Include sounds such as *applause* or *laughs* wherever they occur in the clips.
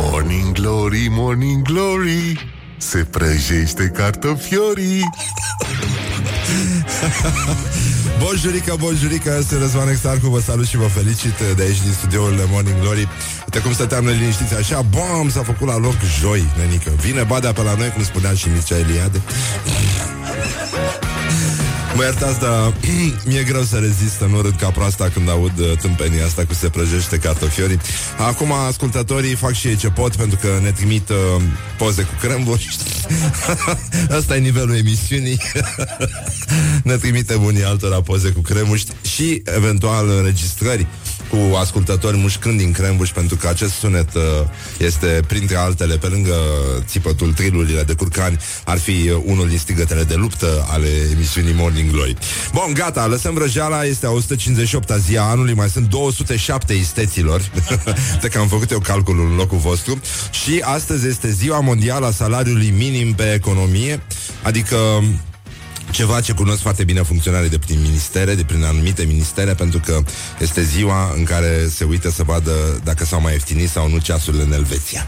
Morning Glory, Morning Glory Se prăjește cartofiorii *laughs* Bonjurică, bonjurică, este Răzvan Exarcu, vă salut și vă felicit de aici din studioul Morning Glory. Uite cum stăteam liniștiți așa, bam, s-a făcut la loc joi, nenică. Vine badea pe la noi, cum spunea și Mircea Eliade. Mă iertați, dar mi-e greu să rezist să nu râd ca proasta când aud uh, tâmpenia asta cu se prăjește cartofiorii. Acum ascultătorii fac și ei ce pot pentru că ne trimit uh, poze cu cremburi. Asta *laughs* e nivelul emisiunii. *laughs* ne trimite unii altora poze cu crembuși și eventual înregistrări cu ascultători mușcând din crembuși pentru că acest sunet uh, este, printre altele, pe lângă țipătul trilurile de curcani, ar fi uh, unul din strigătele de luptă ale emisiunii Morning Glory. Bun, gata, lăsăm vrăjeala, este a 158-a zi a anului, mai sunt 207 isteților, *laughs* de că am făcut eu calculul în locul vostru, și astăzi este ziua mondială a salariului minim pe economie, adică ceva ce cunosc foarte bine funcționarii de prin ministere, de prin anumite ministere, pentru că este ziua în care se uită să vadă dacă s-au mai ieftinit sau nu ceasurile în Elveția.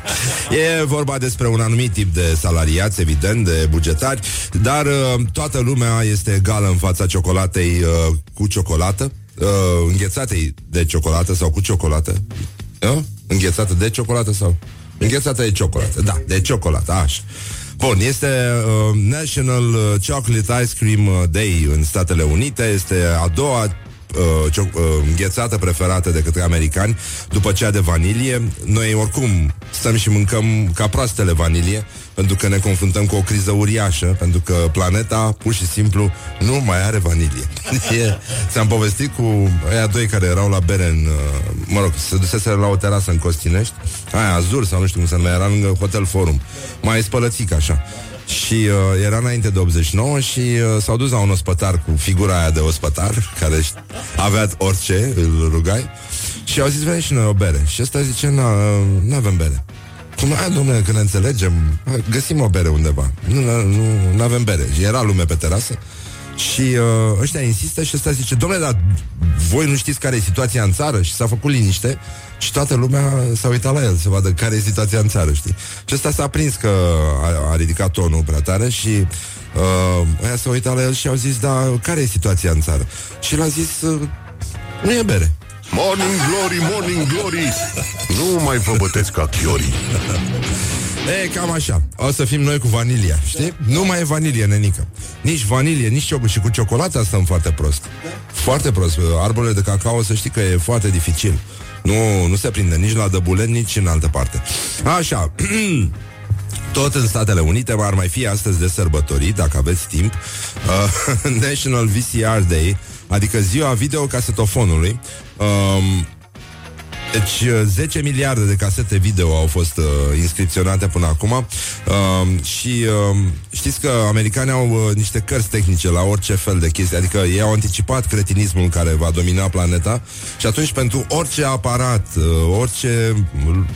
E vorba despre un anumit tip de salariați, evident, de bugetari, dar uh, toată lumea este egală în fața ciocolatei uh, cu ciocolată, uh, înghețatei de ciocolată sau cu ciocolată. Uh? Înghețată de ciocolată sau... Înghețată de ciocolată, da, de ciocolată, așa. Bun, este uh, National uh, Chocolate Ice Cream uh, Day în Statele Unite, este a doua uh, cio- uh, înghețată preferată de către americani după cea de vanilie. Noi oricum stăm și mâncăm ca proastele vanilie pentru că ne confruntăm cu o criză uriașă, pentru că planeta pur și simplu nu mai are vanilie. *laughs* e, ți-am povestit cu aia doi care erau la bere în, uh, mă rog, se dusese la o terasă în Costinești, aia Azur sau nu știu cum se numea, era lângă Hotel Forum, mai spălățic așa. Și uh, era înainte de 89 și uh, s-au dus la un ospătar cu figura aia de ospătar, care avea orice, îl rugai, și au zis, veni și noi o bere. Și ăsta zice, nu avem bere. Cum, a, domnule, când ne înțelegem, găsim o bere undeva. Nu, nu, nu avem bere. Și era lume pe terasă. Și uh, ăștia insistă și ăsta zice Domnule, dar voi nu știți care e situația în țară? Și s-a făcut liniște Și toată lumea s-a uitat la el Să vadă care e situația în țară, știi? Și ăsta s-a prins că a, a ridicat tonul prea tare Și uh, aia s-a uitat la el și au zis Da, care e situația în țară? Și l-a zis uh, Nu e bere Morning Glory, Morning Glory Nu mai vă bătesc ca chiorii E, cam așa. O să fim noi cu vanilia, știi? Nu mai e vanilie, nenică. Nici vanilie, nici ciocolată. Și cu ciocolata stăm foarte prost. Foarte prost. Arbolele de cacao, să știi că e foarte dificil. Nu, nu se prinde nici la dăbulet, nici în altă parte. Așa. *clears throat* Tot în Statele Unite ar mai fi astăzi de sărbătorit, dacă aveți timp, uh, *laughs* National VCR Day, adică ziua videocasetofonului. Um, deci 10 uh, miliarde de casete video au fost uh, inscripționate până acum. Uh, și uh, știți că americanii au uh, niște cărți tehnice la orice fel de chestii, adică ei au anticipat cretinismul care va domina planeta și atunci pentru orice aparat, uh, orice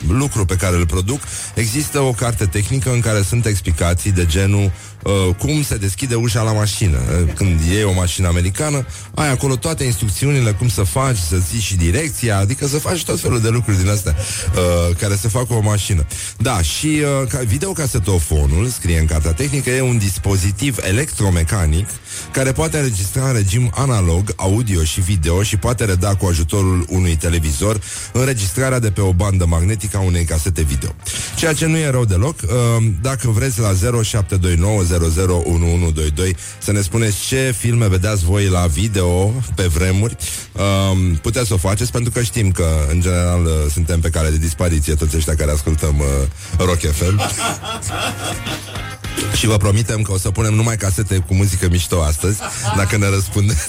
lucru pe care îl produc, există o carte tehnică în care sunt explicații de genul uh, cum se deschide ușa la mașină. Uh, când e o mașină americană, ai acolo toate instrucțiunile, cum să faci, să ții și direcția, adică să faci tot felul de lucruri din astea uh, care se fac cu o mașină. Da, și uh, videocasetofonul, scrie în cartea tehnică, e un dispozitiv electromecanic care poate înregistra în regim analog, audio și video și poate reda cu ajutorul unui televizor înregistrarea de pe o bandă magnetică a unei casete video. Ceea ce nu e rău deloc. Uh, dacă vreți la 0729001122 să ne spuneți ce filme vedeați voi la video pe vremuri, uh, puteți să o faceți pentru că știm că în general uh, suntem pe cale de dispariție toți ăștia care ascultăm uh, Rock FM. *laughs* Și vă promitem că o să punem numai casete cu muzică mișto astăzi. Dacă ne răspundeți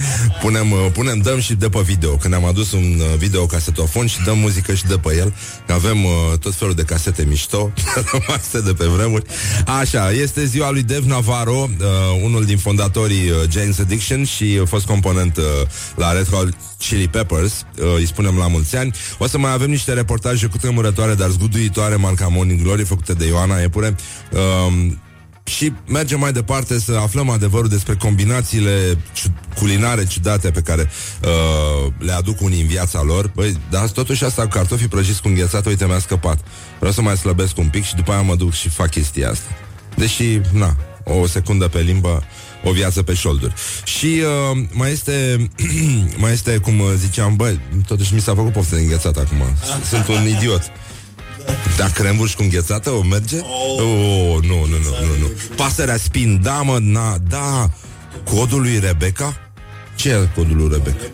*laughs* punem, uh, punem, dăm și de pe video. Când am adus un uh, video casetofon și dăm muzică și de pe el Că avem uh, tot felul de casete mișto *laughs* Rămase de pe vremuri. Așa, este ziua lui Dev Navarro uh, Unul din fondatorii uh, James Addiction Și uh, fost component uh, la Red Hot Chili Peppers uh, Îi spunem la mulți ani O să mai avem niște reportaje cu tremurătoare Dar zguduitoare Marca Morning Glory Făcute de Ioana Epure uh, și mergem mai departe să aflăm adevărul despre combinațiile culinare ciudate pe care uh, le aduc unii în viața lor. Băi, dar totuși asta cu cartofii prăjiți cu înghețată, uite, mi-a scăpat. Vreau să mai slăbesc un pic și după aia mă duc și fac chestia asta. Deși, na, o secundă pe limbă, o viață pe șolduri. Și uh, mai este, *clears throat* mai este, cum ziceam, băi, totuși mi s-a făcut poftă de înghețată acum. Sunt un idiot. Da, crembuș cu înghețată o merge? Oh, oh nu, nu, nu, nu, nu. Pasărea spin, da, mă, na, da. Codul lui Rebecca? Ce e codul lui Rebecca?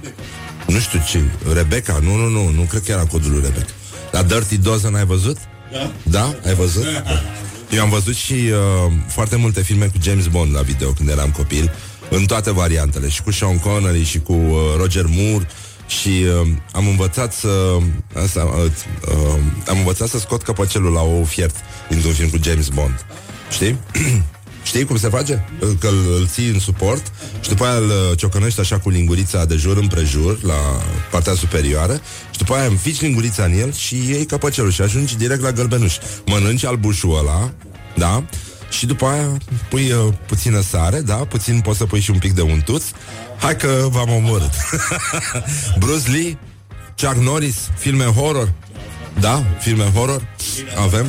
Nu știu ce. Rebecca? Nu, nu, nu, nu cred că era codul lui Rebecca. La Dirty Dozen ai văzut? Da. Da? Ai văzut? Da. Eu am văzut și uh, foarte multe filme cu James Bond la video când eram copil, în toate variantele, și cu Sean Connery, și cu uh, Roger Moore, și uh, am învățat să asta, uh, uh, am învățat să scot căpăcelul la o fiert dintr-un film cu James Bond. Știi? *clears throat* Știi cum se face? Că îl, îl ții în suport și după aia îl uh, ciocănești așa cu lingurița de jur împrejur la partea superioară și după aia înfici lingurița în el și iei căpăcelul și ajungi direct la gălbenuș. Mănânci albușul ăla, da? Și după aia pui uh, puțină sare, da? Puțin poți să pui și un pic de untuț. Hai că v-am omorât. *laughs* Bruce Lee, Chuck Norris, filme horror. Da, filme horror? Avem?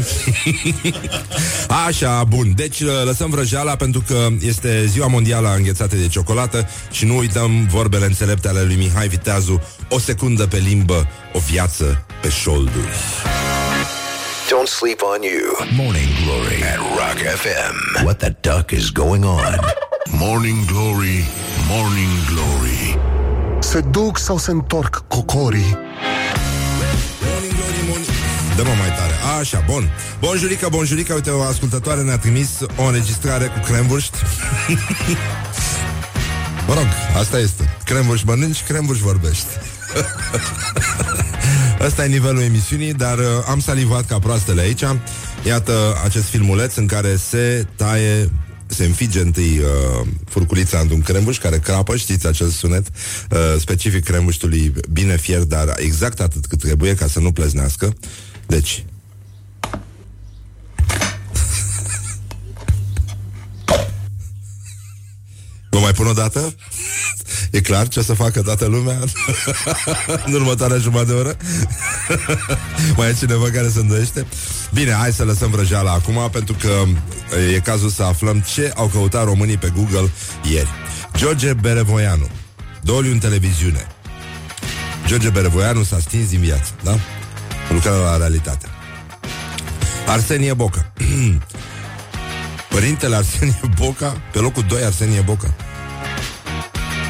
*laughs* Așa, bun, deci uh, lăsăm vrăjeala Pentru că este ziua mondială a înghețate de ciocolată Și nu uităm vorbele înțelepte ale lui Mihai Viteazu O secundă pe limbă, o viață pe șolduri. Don't sleep on you. Morning Glory. At Rock FM What the duck is going on? Morning Glory, Morning Glory. Se duc sau se întorc cocorii? Dă-mă mai tare. Așa, bun. Bonjurică, bonjurică, uite, o ascultătoare ne-a trimis o înregistrare cu cremvurști. *laughs* mă rog, asta este. Cremvurști mănânci, cremvurști vorbești. *laughs* Asta e nivelul emisiunii, dar uh, am salivat ca proastele aici. Iată acest filmuleț în care se taie se înfige întâi uh, furculița într-un crembuș care crapă, știți acel sunet uh, specific crembuștului bine fier, dar exact atât cât trebuie ca să nu pleznească. Deci... Vă mai pun o dată? E clar ce o să facă toată lumea *laughs* în următoarea jumătate de oră? *laughs* mai e cineva care se îndoiește? Bine, hai să lăsăm vrăjeala acum pentru că e cazul să aflăm ce au căutat românii pe Google ieri. George Berevoianu, doliu în televiziune. George Berevoianu s-a stins din viață, da? Lucrează la realitate. Arsenie Boca. *clears throat* Părintele Arsenie Boca, pe locul 2 Arsenie Boca.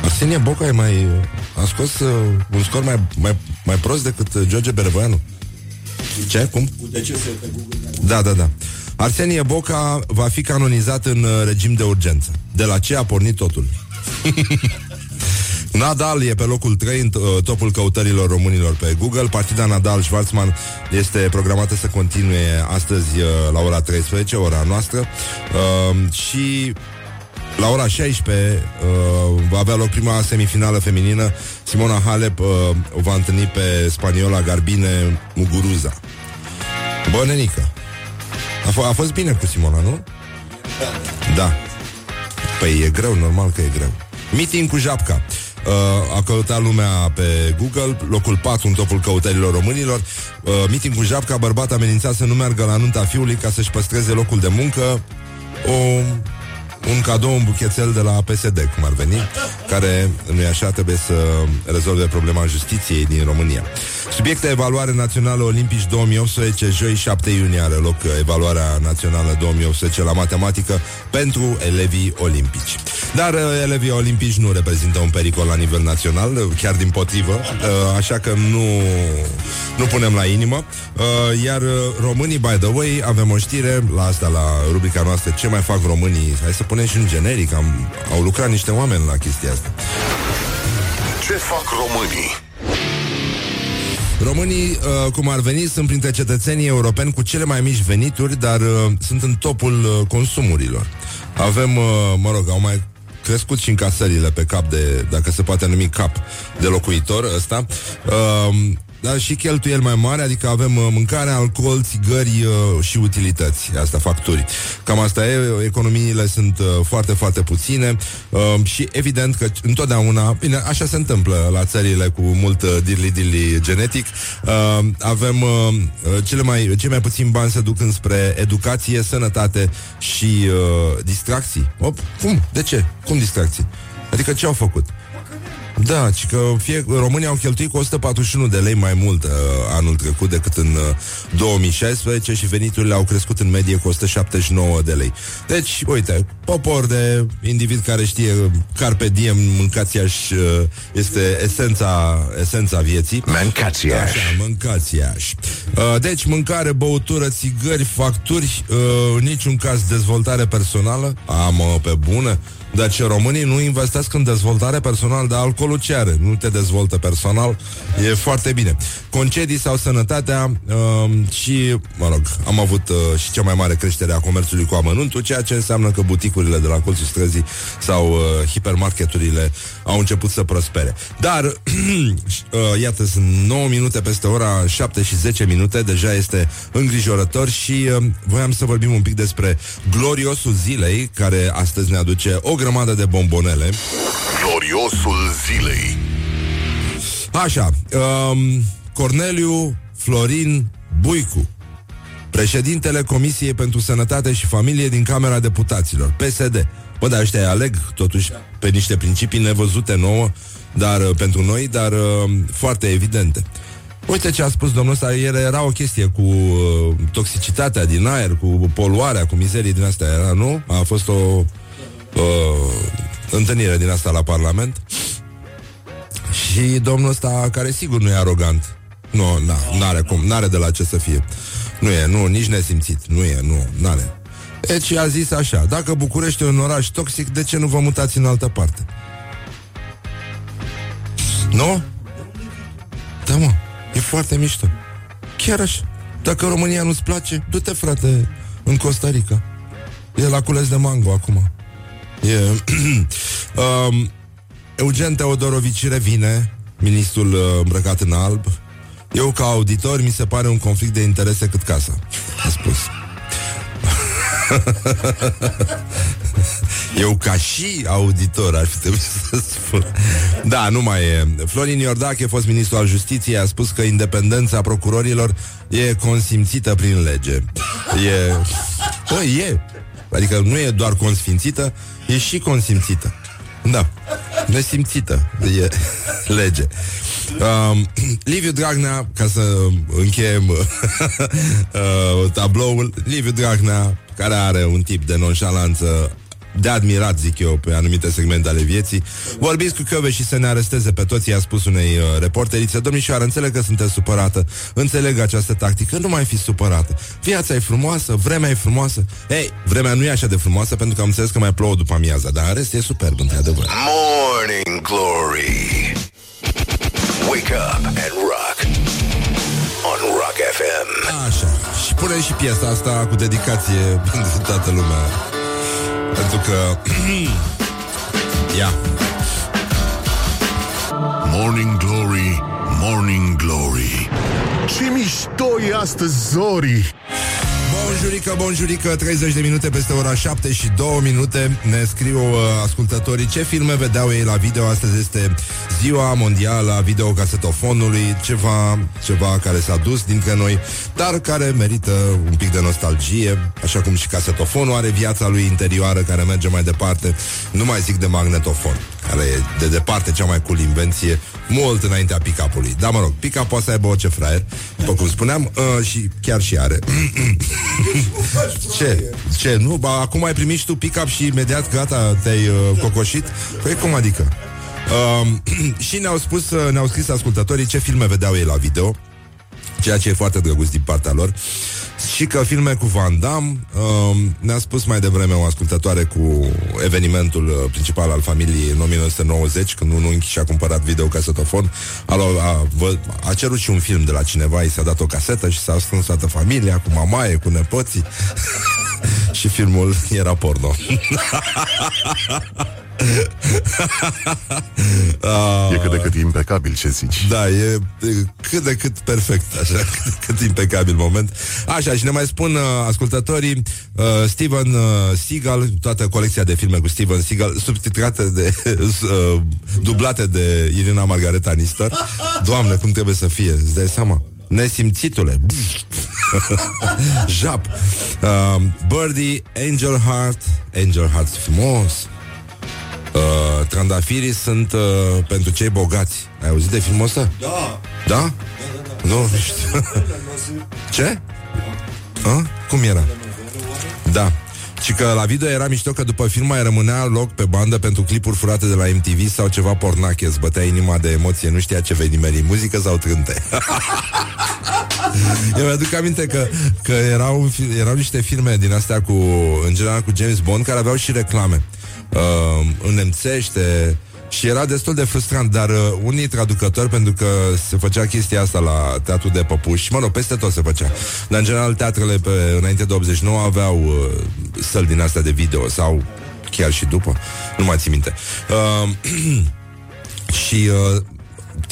Arsenie Boca e mai... A scos uh, un scor mai, mai, mai prost decât uh, George Berevoianu. Ce? Cum? Cu pe Google. Da, da, da. Arsenie Boca va fi canonizat în uh, regim de urgență. De la ce a pornit totul? *laughs* Nadal e pe locul 3 în uh, topul căutărilor românilor pe Google. Partida Nadal-Schwarzman este programată să continue astăzi uh, la ora 13, ora noastră. Uh, și la ora 16 uh, va avea loc prima semifinală feminină. Simona Halep uh, o va întâlni pe spaniola Garbine Muguruza. Bă, nenică. A, f- a fost bine cu Simona, nu? Da. Păi e greu, normal că e greu. Meeting cu Japca. Uh, a căutat lumea pe Google, locul 4 în topul căutărilor românilor. Uh, meeting cu Japca, bărbat amenințat să nu meargă la nunta fiului ca să-și păstreze locul de muncă. O un cadou, un buchețel de la PSD, cum ar veni, care, nu e așa, trebuie să rezolve problema justiției din România. Subiecte evaluare națională Olimpici 2018, joi 7 iunie are loc evaluarea națională 2018 la matematică pentru elevii olimpici. Dar uh, elevii olimpici nu reprezintă un pericol la nivel național, chiar din potrivă, uh, așa că nu, nu punem la inimă. Uh, iar românii, by the way, avem o știre la asta, la rubrica noastră, ce mai fac românii? Hai să punem și un generic, am, au lucrat niște oameni la chestia asta. Ce fac românii? Românii, uh, cum ar veni, sunt printre cetățenii europeni cu cele mai mici venituri, dar uh, sunt în topul uh, consumurilor. Avem, uh, mă rog, au mai crescut și încasările pe cap de, dacă se poate numi cap de locuitor ăsta. Uh, dar și cheltuieli mai mari, adică avem uh, mâncare, alcool, țigări uh, și utilități, asta facturi. Cam asta e, economiile sunt uh, foarte, foarte puține uh, și evident că întotdeauna, bine, așa se întâmplă la țările cu mult uh, dirli-dirli genetic, uh, avem uh, cele mai, cei mai puțini bani se duc înspre educație, sănătate și uh, distracții. Op, cum? De ce? Cum distracții? Adică ce au făcut? Da, ci că fie, România au cheltuit cu 141 de lei mai mult uh, anul trecut decât în uh, 2016 și veniturile au crescut în medie cu 179 de lei. Deci, uite, popor de individ care știe carpe diem, mâncați uh, este esența, esența vieții. Mâncați Așa, mâncați iași. Uh, deci, mâncare, băutură, țigări, facturi, uh, niciun caz dezvoltare personală. Am pe bună. Dar ce românii nu investesc în dezvoltare personală, de alcoolul ce are? Nu te dezvoltă personal, e foarte bine. Concedii sau sănătatea uh, și, mă rog, am avut uh, și cea mai mare creștere a comerțului cu amănuntul, ceea ce înseamnă că buticurile de la colțul străzii sau uh, hipermarketurile au început să prospere. Dar, *clears throat* uh, iată, sunt 9 minute peste ora 7 și 10 minute, deja este îngrijorător și uh, voiam să vorbim un pic despre gloriosul zilei, care astăzi ne aduce o grămadă de bombonele. Gloriosul zilei. Așa, um, Corneliu Florin Buicu, președintele Comisiei pentru Sănătate și Familie din Camera Deputaților, PSD. Bă, dar ăștia aleg totuși pe niște principii nevăzute nouă, dar uh, pentru noi, dar uh, foarte evidente. Uite ce a spus domnul ăsta, ieri era o chestie cu uh, toxicitatea din aer, cu poluarea, cu mizerii din astea, era, nu? A fost o uh, întâlnire din asta la Parlament și domnul ăsta, care sigur nu e arogant, nu, na, n-are cum, n-are de la ce să fie. Nu e, nu, nici nesimțit, nu e, nu, n-are. Deci a zis așa, dacă București e un oraș toxic, de ce nu vă mutați în altă parte? Nu? Da, mă, e foarte mișto. Chiar așa. Dacă România nu-ți place, du-te, frate, în Costa Rica. E la cules de mango acum. E... *clears throat* um, Eugen Teodorovici revine, ministrul uh, îmbrăcat în alb. Eu, ca auditor, mi se pare un conflict de interese cât casa, a spus. *laughs* Eu ca și auditor ar fi trebuit să spun. Da, nu mai e. Florin Iordache, fost ministru al justiției, a spus că independența procurorilor e consimțită prin lege. E... Bă, e. Adică nu e doar consfințită, e și consimțită. Da. Nesimțită. E *laughs* lege. Um, Liviu Dragnea, ca să încheiem *laughs* uh, tabloul, Liviu Dragnea, care are un tip de nonșalanță de admirat, zic eu, pe anumite segmente ale vieții. Vorbiți cu Căve și să ne aresteze pe toți, i-a spus unei uh, reporterițe. Domnișoară, înțeleg că sunteți supărată, înțeleg această tactică, nu mai fi supărată. Viața e frumoasă, vremea e frumoasă. Ei, vremea nu e așa de frumoasă pentru că am înțeles că mai plouă după amiaza, dar în rest e superb, într-adevăr. Morning Glory. Wake up and rock. On Rock FM. Așa. Și pune și piesa asta cu dedicație *laughs* pentru toată lumea. Pentru că... *clears throat* Ia. Morning Glory, Morning Glory. Ce mișto e astăzi, Zori! Bonjurică, bonjurică, 30 de minute peste ora 7 și 2 minute. Ne scriu uh, ascultătorii ce filme vedeau ei la video. Astăzi este ziua mondială a videocasetofonului. Ceva, ceva care s-a dus dintre noi Dar care merită un pic de nostalgie Așa cum și casetofonul are viața lui interioară Care merge mai departe. Nu mai zic de magnetofon Care e de departe cea mai cool invenție Mult înaintea pick-up-ului Da, mă rog, pick-up poate să aibă orice fraier După cum spuneam uh, Și chiar și are *coughs* Ce? Ce? Nu? Ba, acum ai primit și tu pick-up și imediat gata te-ai uh, cocoșit? Păi cum adică? Uh, *coughs* și ne-au spus, uh, ne-au scris ascultătorii ce filme vedeau ei la video ceea ce e foarte drăguț din partea lor și că filme cu Van Damme uh, ne-a spus mai devreme o ascultătoare cu evenimentul uh, principal al familiei în 1990 când un unchi și-a cumpărat videocasetofon a, a, a, a cerut și un film de la cineva i s-a dat o casetă și s-a strâns toată familia cu mamaie, cu nepoții. *laughs* Și filmul era porno *laughs* E cât de cât impecabil ce zici. Da, e, e cât de cât perfect, așa, *laughs* cât, de cât impecabil moment. Așa, și ne mai spun uh, ascultătorii uh, Steven uh, Seagal, toată colecția de filme cu Steven Seagal, subtitrate de, *laughs* uh, dublate de Irina Margareta Nistor. Doamne, cum trebuie să fie, îți dai seama? Nesimțitule *laughs* Jap uh, Birdie, Angel Heart Angel Heart frumos uh, Trandafirii sunt uh, pentru cei bogați Ai auzit de filmul ăsta? Da. Da? da, da, da. Nu, nu știu *laughs* Ce? A? Cum era? Da și că la video era mișto că după film mai rămânea loc pe bandă pentru clipuri furate de la MTV sau ceva pornache, îți bătea inima de emoție, nu știa ce vei nimeri, muzică sau trânte. *laughs* Eu mi-aduc aminte că, că erau, erau niște filme din astea cu, în general cu James Bond, care aveau și reclame. Uh, în nemțește, și era destul de frustrant, dar uh, unii traducători, pentru că se făcea chestia asta la teatru de păpuși, mă rog, peste tot se făcea. Dar în general teatrele pe, înainte de 89 aveau uh, săli din astea de video sau chiar și după, nu mai țin minte. Uh, *clears throat* și uh,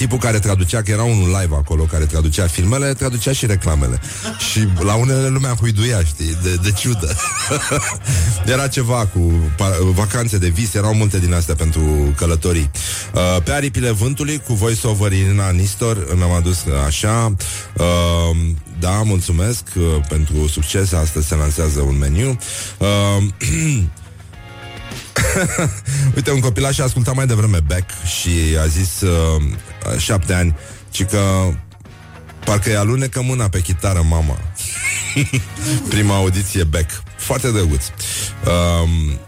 tipul care traducea, că era unul live acolo care traducea filmele, traducea și reclamele. Și la unele lumea huiduia, știi, de, de ciudă. *laughs* era ceva cu vacanțe de vis, erau multe din astea pentru călătorii. Uh, pe aripile vântului, cu voice-over Irina Nistor, ne-am adus așa. Uh, da, mulțumesc uh, pentru succes. Astăzi se lansează un meniu. Uh, *clears throat* *laughs* Uite, un copilaș a ascultat mai devreme Beck și a zis uh, șapte ani, ci că parcă îi alunecă mâna pe chitară mama. *laughs* Prima audiție Beck. Foarte drăguț. Um,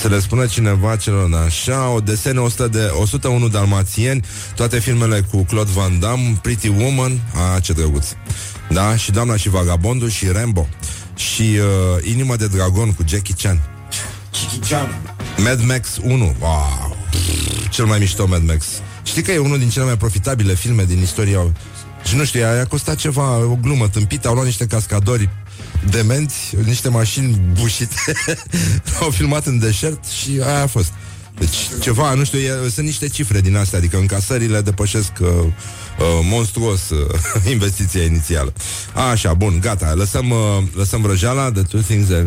să le spună cineva celor așa, o desene 100 de, 101 dalmațieni, toate filmele cu Claude Van Damme, Pretty Woman, a, ce drăguț. Da, și Doamna și Vagabondul și Rambo. Și uh, Inima de Dragon cu Jackie Chan. Mad Max 1 wow. Cel mai mișto Mad Max Știi că e unul din cele mai profitabile filme din istoria Și nu știu, a costat ceva O glumă tâmpită, au luat niște cascadori Demenți, niște mașini bușite *laughs* Au filmat în deșert Și aia a fost deci ceva, nu știu, e, sunt niște cifre din astea, adică încasările depășesc uh, uh, monstruos uh, *laughs* investiția inițială. Așa, bun, gata, lăsăm, uh, lăsăm vrăjeala, the two things that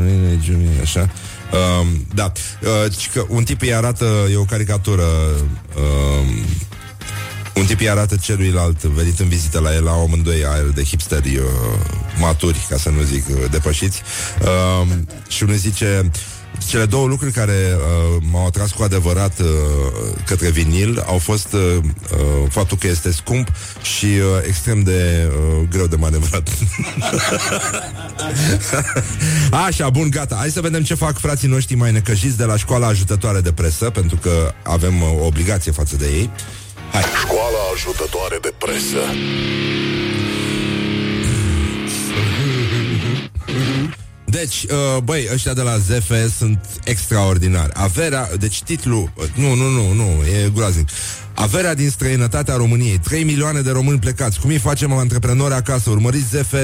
așa. Uh, da, uh, că un tip îi arată, e o caricatură uh, un tip îi arată celuilalt venit în vizită la el, la amândoi aer de hipsteri uh, maturi, ca să nu zic uh, depășiți. Uh, și unul zice, cele două lucruri care uh, m-au atras cu adevărat uh, către vinil au fost uh, uh, faptul că este scump și uh, extrem de uh, greu de manevrat. *laughs* Așa, bun, gata. Hai să vedem ce fac frații noștri mai necăjiți de la școala ajutătoare de presă, pentru că avem uh, o obligație față de ei. Hai. Școala ajutătoare de presă. Deci, uh, băi, ăștia de la ZF sunt extraordinari. Averea, deci titlul, nu, nu, nu, nu, e groaznic. Averea din străinătatea României 3 milioane de români plecați Cum îi facem antreprenori acasă? Urmăriți ZF uh,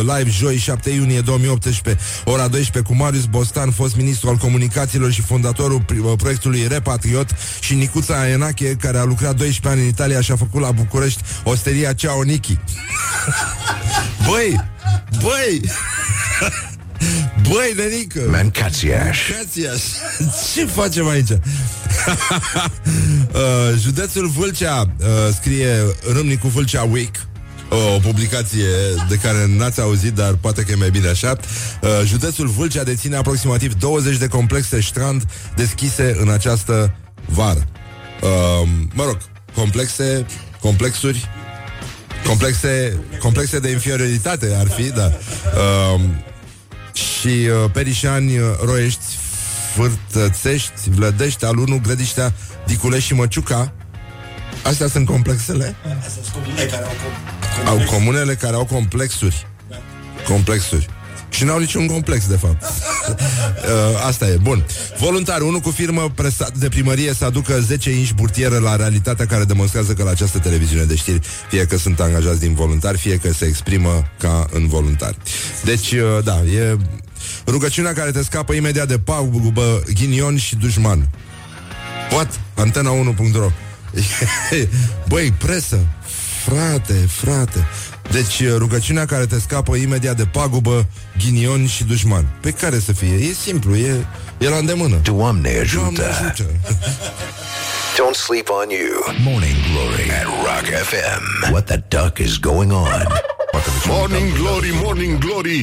live joi 7 iunie 2018 Ora 12 cu Marius Bostan Fost ministru al comunicațiilor și fondatorul uh, proiectului Repatriot Și Nicuța Aenache Care a lucrat 12 ani în Italia Și a făcut la București osteria Ceau Nichi *laughs* Băi! Băi! *laughs* Băi, nenică! Mancațiaș. Mancațiaș. *laughs* Ce facem aici? *laughs* uh, județul Vâlcea uh, scrie Râmnicu Vâlcea Week o publicație de care n-ați auzit, dar poate că e mai bine așa. Uh, județul Vâlcea deține aproximativ 20 de complexe strand deschise în această vară. Uh, mă rog, complexe, complexuri, complexe, complexe de inferioritate ar fi, da. Uh, și uh, Perișani, uh, Roiești, Fârtățești, Vlădești, Alunu, Grădiștea, Diculești și Măciuca. Astea sunt complexele? Astea sunt comunele care au, com- au comunele care au complexuri. Complexuri. Și n-au niciun complex, de fapt. *laughs* uh, asta e, bun. Voluntar, unul cu firmă presat de primărie să aducă 10 inși burtieră la realitatea care demonstrează că la această televiziune de știri, fie că sunt angajați din voluntari, fie că se exprimă ca în voluntari. Deci, uh, da, e Rugăciunea care te scapă imediat de pagubă, ghinion și dușman. What? Antena1.ro *laughs* Băi, presă Frate, frate Deci uh, rugăciunea care te scapă imediat de pagubă, ghinion și dușman Pe care să fie? E simplu, e, e la îndemână Doamne Doamne ajută. ajută *laughs* Don't sleep on you. Morning Glory at Rock FM. What the duck is going on? Morning Glory, Morning Glory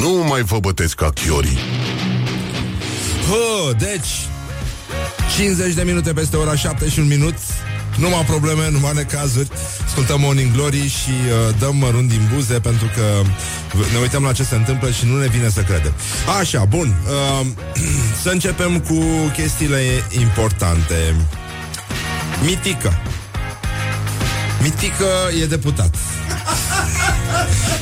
Nu mai vă bătesc ca chiorii. Hă, deci 50 de minute peste ora 7 și un minut. Numai probleme, numai necazuri. Ascultăm Morning Glory și uh, dăm mărunt din buze Pentru că ne uităm la ce se întâmplă și nu ne vine să credem Așa, bun uh, *clears throat* Să începem cu chestiile importante. Mitică Mitică e deputat.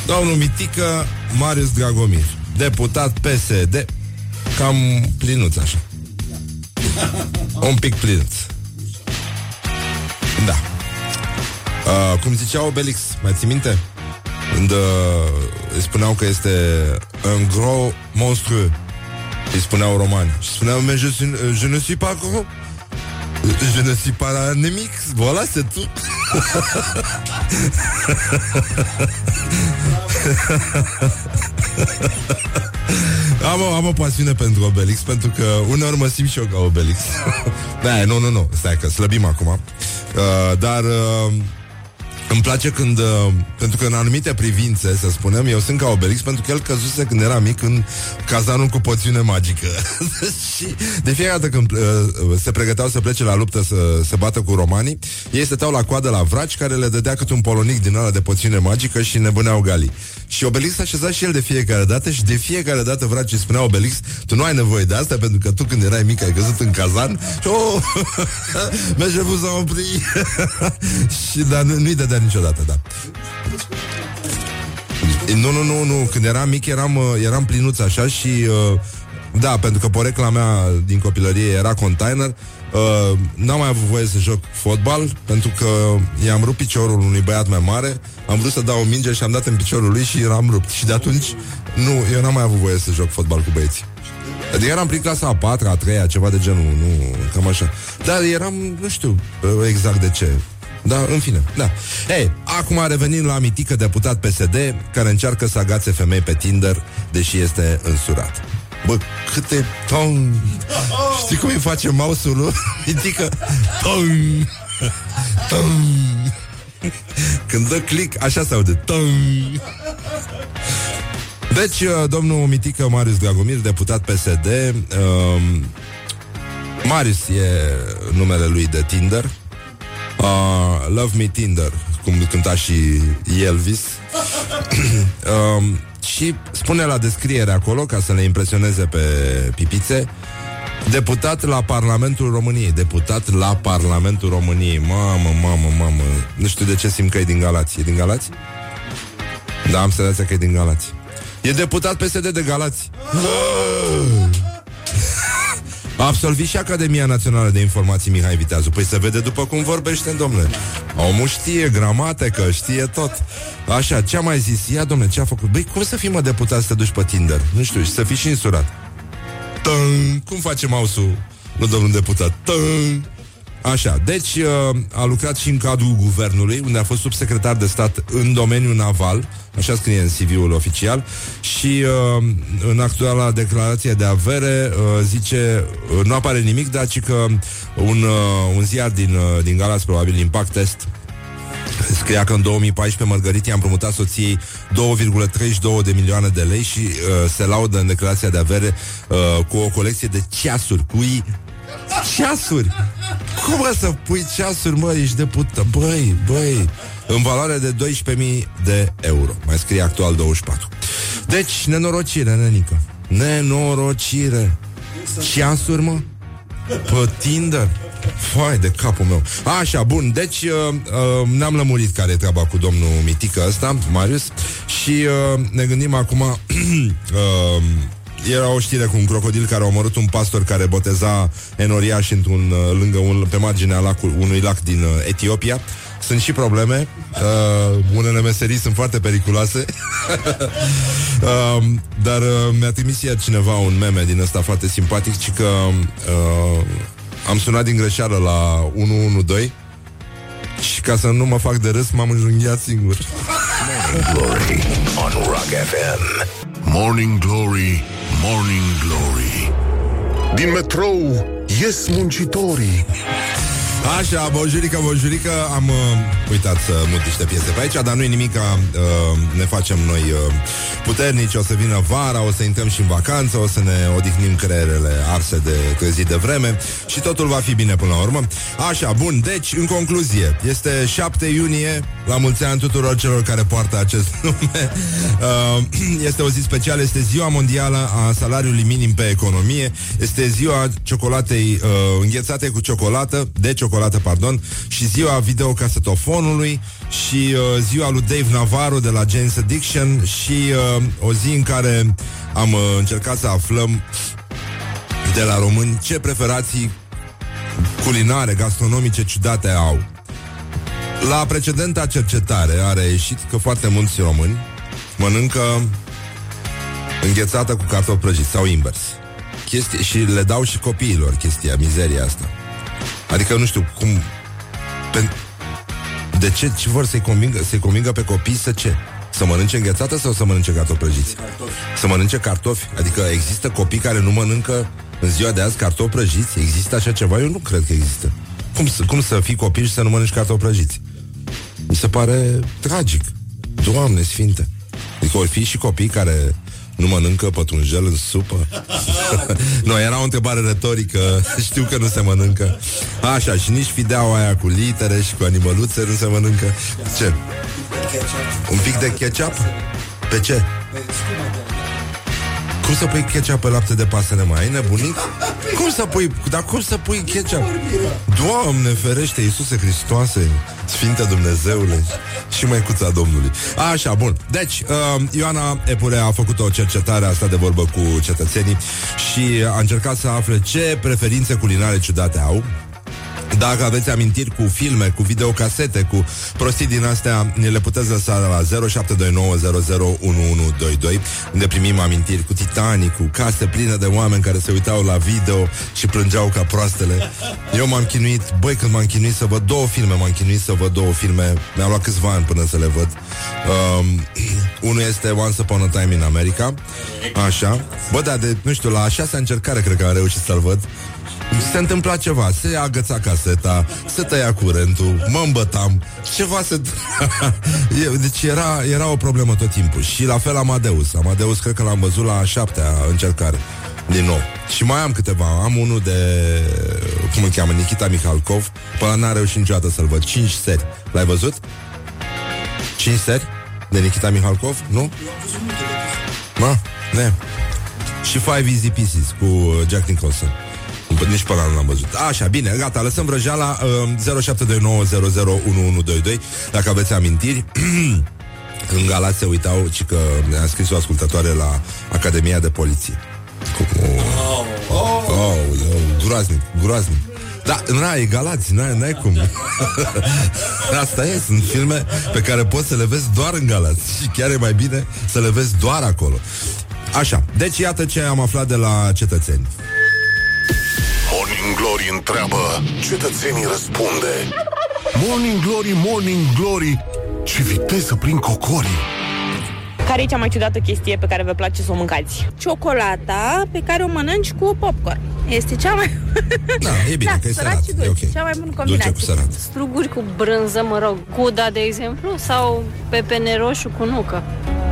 Domnul Mitică Marius Dragomir Deputat PSD Cam plinuț așa. Un pic plinuț. Da. Uh, Cum zicea Obelix Mai ții minte? Când uh, îi spuneau că este Un gros monstrueux Îi spuneau romani. Și spuneau Mais je, suis, je ne suis pas gros Je ne suis pas anémique Voilà, c'est tout. *laughs* Am o, am o pasiune pentru Obelix Pentru că uneori mă simt și eu ca Obelix. *laughs* Da, nu, nu, nu. Stai că slăbim acum. Uh, Dar uh, îmi place când uh, Pentru că în anumite privințe, să spunem Eu sunt ca Obelix pentru că el căzuse când era mic În cazanul cu poțiune magică. *laughs* Și de fiecare dată când uh, Se pregăteau să plece la luptă Să se bată cu romanii Ei stăteau la coadă la vraci Care le dădea câte un polonic din ăla de poțiune magică Și nebuneau galii și Obelix a așezat și el de fiecare dată Și de fiecare dată vracii spunea Obelix Tu nu ai nevoie de asta pentru că tu când erai mic Ai căzut în cazan. Și *laughs* oh, merge vous en prie Și dar nu, nu-i dădea niciodată da. Nu, nu, nu, nu Când eram mic eram, uh, eram plinuț așa Și uh, da, pentru că porecla mea Din copilărie era container Uh, n-am mai avut voie să joc fotbal Pentru că i-am rupt piciorul unui băiat mai mare Am vrut să dau o minge și am dat în piciorul lui Și l-am rupt Și de atunci, nu, eu n-am mai avut voie să joc fotbal cu băieții Adică eram prin clasa a patra, a treia, ceva de genul, nu, cam așa. Dar eram, nu știu uh, exact de ce. Da, în fine, da. Ei, acum revenim la mitică deputat PSD care încearcă să agațe femei pe Tinder, deși este însurat. Bă, câte tong. Știi cum îi face mouse-ul? *laughs* Lui? Mitică Tong. Tong. Când dă click, așa se aude. Tong. Deci, uh, domnul Mitică Marius Dragomir, deputat PSD um, Marius e numele lui de Tinder. Uh, Love Me Tinder Cum cânta și Elvis. *clears throat* Um, Și spune la descriere acolo Ca să le impresioneze pe pipițe Deputat la Parlamentul României Deputat la Parlamentul României. Mamă, mamă, mamă. Nu știu de ce simt că e din Galați. E din Galați? Da, am senzația că e din Galați. E deputat PSD de Galați. A absolvit și Academia Națională de Informații Mihai Viteazu. Păi se vede după cum vorbește, domnule. Omul știe gramatică, știe tot Așa, ce-a mai zis? Ia, domnule, ce a făcut? Băi, cum să fii, mă, deputat să te duci pe Tinder? Nu știu, și să fii și însurat Tân! Cum face mouse-ul? Nu, domnul deputat Tân! Așa, deci uh, a lucrat și în cadrul guvernului, unde a fost subsecretar de stat în domeniul naval, așa scrie în CV-ul oficial, și uh, în actuala declarație de avere uh, zice, uh, nu apare nimic, dar ci că un, uh, un ziar din, uh, din Galați, probabil Impact Test, Scria că în 2014 Mărgărit i-a împrumutat soției 2,32 de milioane de lei și uh, se laudă în declarația de avere uh, cu o colecție de ceasuri, cui ceasuri. Cum mă să pui ceasuri, mă, ești de pută? Băi, băi, în valoare de 12.000 de euro. Mai scrie actual 24. Deci, nenorocire, nenică. Nenorocire. Ceasuri, mă? Pe Tinder? Fai de capul meu Așa, bun, deci uh, uh, Ne-am lămurit care e treaba cu domnul Mitică ăsta, Marius Și uh, ne gândim acum *clears throat* uh, era o știre cu un crocodil care a omorât un pastor care boteza enoriași într-un, uh, lângă un, pe marginea lacul, unui lac din uh, Etiopia. sunt și probleme. Uh, unele meserii sunt foarte periculoase. uh, *laughs* dar uh, mi-a trimis ieri cineva un meme din ăsta foarte simpatic, ci că uh, am sunat din greșeală la 112 și ca să nu mă fac de râs, m-am înjunghiat singur. Morning Glory on Rock FM. Morning Glory, Morning Glory Din metrou ies muncitorii Așa, bonjurică, bonjurică Am uh, uitat să mut niște piese pe aici Dar nu-i nimic, uh, ne facem noi uh, puternici O să vină vara, o să intrăm și în vacanță O să ne odihnim creierele arse de trezit de vreme Și totul va fi bine până la urmă. Așa, bun, deci, în concluzie Este 7 iunie La mulți ani tuturor celor care poartă acest *laughs* nume. Uh, *clears throat* Este o zi specială Este ziua mondială a salariului minim pe economie Este ziua ciocolatei uh, înghețate cu ciocolată De ciocolată, pardon Și ziua videocasetofonului Și uh, ziua lui Dave Navarro de la James Addiction Și uh, o zi în care am uh, încercat să aflăm de la români ce preferații culinare, gastronomice ciudate au. La precedenta cercetare a reieșit că foarte mulți români mănâncă înghețată cu cartofi prăjiți sau invers. Chestii, și le dau și copiilor chestia, mizeria asta. Adică nu știu cum... Pe, de ce, ce vor să-i convingă, să-i convingă pe copii să ce? Să mănânce înghețată sau să mănânce cartofi prăjiți? Să mănânce cartofi? Adică există copii care nu mănâncă în ziua de azi cartofi prăjiți? Există așa ceva? Eu nu cred că există. Cum să, cum să fii copil și să nu mănânci cartofi prăjiți? Mi se pare tragic. Doamne sfinte. Adică ori fi și copii care nu mănâncă pătrunjel în supă? *laughs* nu, era o întrebare retorică. *laughs* Știu că nu se mănâncă. Așa, și nici fideaua aia cu litere și cu animăluțe nu se mănâncă. Ce? Un pic de ketchup? Pe ce? Cum să pui ketchup pe lapte de pasăre, mai ai nebunit? Cum să pui, dar cum să pui ketchup? Doamne ferește, Iisuse Hristoase, Sfinte Dumnezeule și măicuța Domnului. Așa, bun. Deci, uh, Ioana Epure a făcut o cercetare asta de vorbă cu cetățenii și a încercat să afle ce preferințe culinare ciudate au dacă aveți amintiri cu filme, cu videocasete, cu prostii din astea, ne le puteți lăsa la 0729001122, unde primim amintiri cu Titanic, cu case pline de oameni care se uitau la video și plângeau ca proastele. Eu m-am chinuit, băi, când m-am chinuit să văd două filme, m-am chinuit să văd două filme, mi-a luat câțiva ani până să le văd. Um, *clears throat* unul este Once Upon a Time in America, așa. Bă, da, de, nu știu, la a șasea încercare cred că am reușit să-l văd. Se întâmpla ceva, se agăța caseta, se tăia curentul, mă îmbătam, ceva se... *laughs* deci era, era o problemă tot timpul. Și la fel Amadeus. Amadeus cred că l-am văzut la a șaptea încercare. Din nou. Și mai am câteva. Am unul de, cum îl cheamă, Nikita Mihalkov. Până n-a reușit niciodată să-l văd. Cinci seri. L-ai văzut? Cinci seri? De Nikita Mihalkov? Nu? Ma? Ne. Și Five Easy Pieces cu uh, Jack Nicholson. Nici pe ăla nu l-am văzut. Așa, bine, gata, lăsăm vrăjeala uh, 0729001122 Dacă aveți amintiri *clears throat* În Galați se uitau ci că ne-a scris o ascultătoare la Academia de Poliție. Cu... Oh, oh, oh, groaznic, groaznic. Da, na, e Galați, n-ai, n-ai cum. *laughs* Asta e, sunt filme pe care poți să le vezi doar în Galați *laughs* Și chiar e mai bine să le vezi doar acolo. Așa, deci iată ce am aflat de la cetățeni Morning Glory întreabă Cetățenii răspunde Morning Glory, Morning Glory Ce viteză prin cocorii Care e cea mai ciudată chestie pe care vă place să o mâncați? Ciocolata pe care o mănânci cu popcorn. Este cea mai... Da, e bine, *laughs* da, că e sărat sărat, și e dulce. ok. Cea mai bună Dulce combinație. cu sărat Struguri cu brânză, mă rog, guda, de exemplu, sau pepene roșu cu nucă.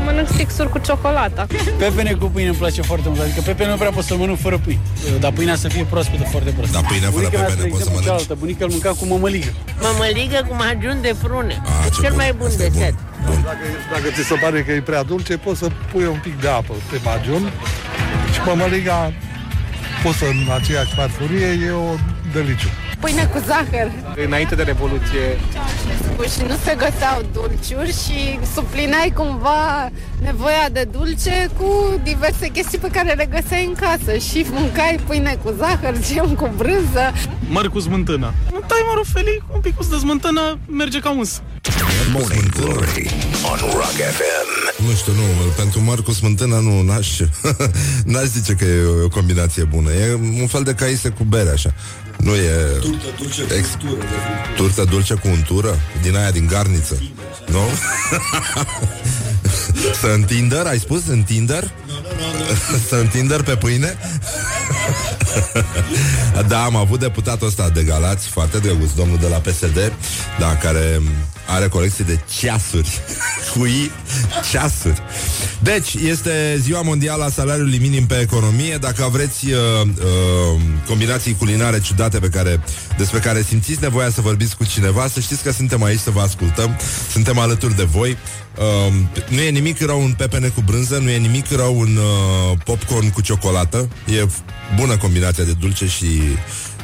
Mănânc stixuri cu ciocolata. Pepene cu pâine îmi place foarte mult. Adică pepene nu prea pot să mănânc fără pâine. Dar pâinea să fie proaspătă, foarte proastă. Dar pâine fără Bunica mea, pepene spre poți să exemplu, mănânci? cealaltă. Bunica îl mânca cu mămăligă. Mămăligă cu majun de prune. Ah, ce Cel bun. mai bun Asta e bun. Desert. Bun. Dacă, dacă ți se pare că e prea dulce, poți să pui un pic de apă pe majun și mămăliga poți să în aceeași farfurie e o deliciu. Pâine cu zahăr. Înainte de Revoluție și nu se găseau dulciuri și suplinai cumva nevoia de dulce cu diverse chestii pe care le găseai în casă și mâncai pâine cu zahăr, *laughs* gem cu brânză. Măr cu smântână. Tai mărul felii, un pic de smântână, merge ca uns. Morning Glory on Rock FM. Nu știu, nu, pentru măr cu smântână nu, n-aș, *laughs* n-aș zice că e o combinație bună. E un fel de caise cu bere, așa. Nu e... Turtă dulce cu Ex- untură, de fapt. Turtă dulce cu untură? Din aia din garniță. Nu? *laughs* Să în Tinder, ai spus? În Tinder? *laughs* Să în Tinder pe pâine? da, am avut deputatul ăsta de Galați, foarte drăguț, domnul de la PSD, da, care are colecție de ceasuri. *laughs* Cu I, ceasuri. Deci, este ziua mondială a salariului minim pe economie. Dacă vreți uh, uh, combinații culinare ciudate pe care, despre care simțiți nevoia să vorbiți cu cineva, să știți că suntem aici să vă ascultăm. Suntem alături de voi. Uh, nu e nimic rău un pepene cu brânză, nu e nimic rău un uh, popcorn cu ciocolată. E bună combinația de dulce și,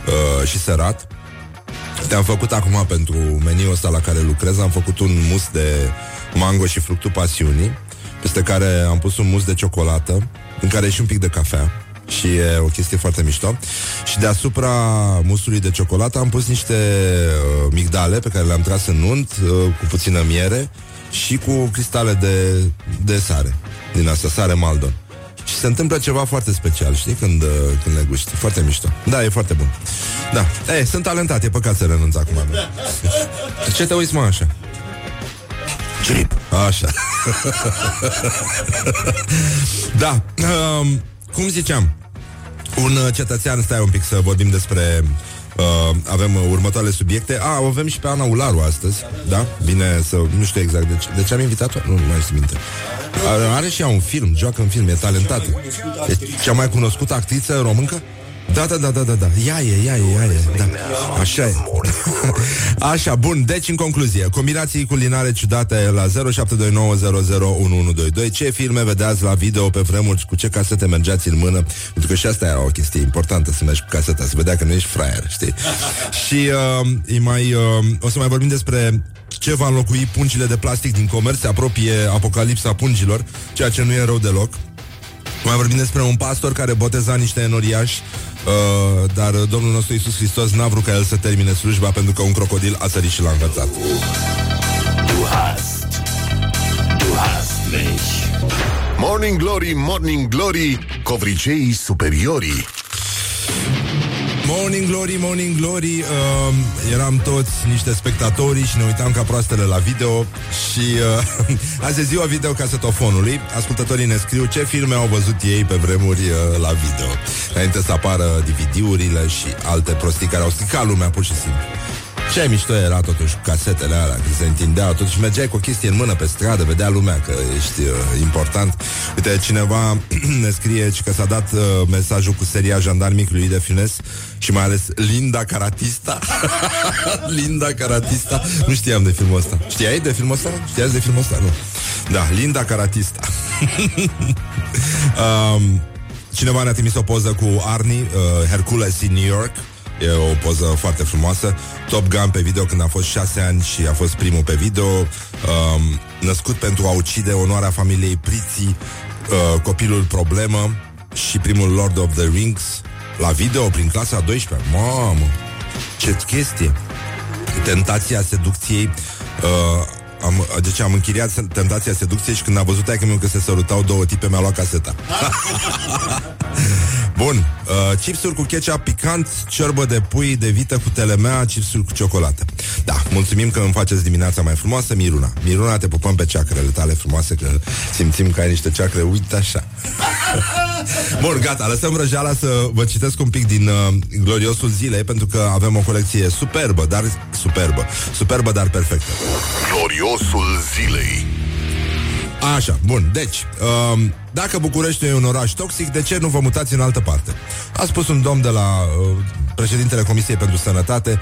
uh, și sărat. Te-am făcut acum pentru meniul ăsta la care lucrez Am făcut un mus de mango și fructul pasiunii Peste care am pus un mus de ciocolată În care e și un pic de cafea Și e o chestie foarte mișto. Și deasupra musului de ciocolată Am pus niște uh, migdale Pe care le-am tras în unt uh, Cu puțină miere Și cu cristale de, de sare Din asta, sare Maldon și se întâmplă ceva foarte special, știi, când, uh, când le guști. Foarte mișto. Da, e foarte bun. Da. E, sunt talentat, e păcat să renunț acum. Ce te uiți, mă, așa? Trip. Așa. da. Um, cum ziceam, un uh, cetățean, stai un pic să vorbim despre Uh, avem uh, următoarele subiecte. A, o avem și pe Ana Ularu astăzi. Da? Bine să... Nu știu exact de ce, de ce am invitat-o. Nu, nu mai știu minte. Are, are și ea un film, joacă în film, e talentată. E cea mai cunoscută actriță româncă? Da, da, da, da, da, da. Ea e, ea e, ea e. Da. Așa e. *laughs* Așa, bun. Deci, în concluzie, combinații culinare ciudate la 0729001122. Ce filme vedeați la video pe vremuri, cu ce casete mergeați în mână? Pentru că și asta era o chestie importantă să mergi cu caseta, să vedea că nu ești fraier, știi? *laughs* și uh, e mai, uh, o să mai vorbim despre ce va înlocui pungile de plastic din comerț, se apropie apocalipsa pungilor, ceea ce nu e rău deloc. Mai vorbim despre un pastor care boteza niște enoriași uh, Dar Domnul nostru Iisus Hristos n-a vrut ca el să termine slujba Pentru că un crocodil a sărit și l-a învățat Du hast. Du hast mich. Morning Glory, Morning Glory, covriceii superiorii. Morning Glory, Morning Glory uh, Eram toți niște spectatori Și ne uitam ca proastele la video Și uh, *laughs* azi e ziua video casetofonului. Ascultătorii ne scriu ce filme au văzut ei pe vremuri uh, la video. Înainte să apară DVD-urile și alte prostii Care au stricat lumea pur și simplu ce mișto era totuși cu casetele alea Când se întindeau, totuși mergeai cu o chestie în mână pe stradă Vedea lumea că ești uh, important. Uite, cineva *clears throat* ne scrie Că s-a dat uh, mesajul cu seria Jandarmic lui de Fines Și mai ales Linda Caratista. *laughs* Linda Caratista. Nu știam de filmul ăsta. Știai de filmul ăsta? Știați de filmul ăsta? Nu. Da, Linda Caratista. *laughs* Um, Cineva ne-a trimis o poză cu Arnie uh, Hercules in New York E o poză foarte frumoasă. Top Gun pe video când a fost șase ani Și a fost primul pe video. Um, Născut pentru a ucide onoarea familiei Priții uh, Copilul problemă Și primul Lord of the Rings La video prin clasa 12 Mamă, ce chestie! Tentația seducției uh, am, deci am închiriat Tentația seducției și când a văzut aia că se sărutau două tipe, mi-a luat caseta *laughs* Bun, uh, chipsuri cu ketchup picant, ciorbă de pui de vită cu telemea, chipsuri cu ciocolată. Da, mulțumim că îmi faceți dimineața mai frumoasă, Miruna. Miruna, te pupăm pe ceacrele tale frumoase, că simțim că ai niște ceacre, uite așa. *laughs* Bun, gata, lăsăm răjeala să vă citesc un pic din uh, gloriosul zilei, pentru că avem o colecție superbă, dar superbă, superbă, dar perfectă. Gloriosul zilei. Așa, bun, deci um, Dacă București e un oraș toxic De ce nu vă mutați în altă parte? A spus un domn de la uh, președintele Comisiei pentru Sănătate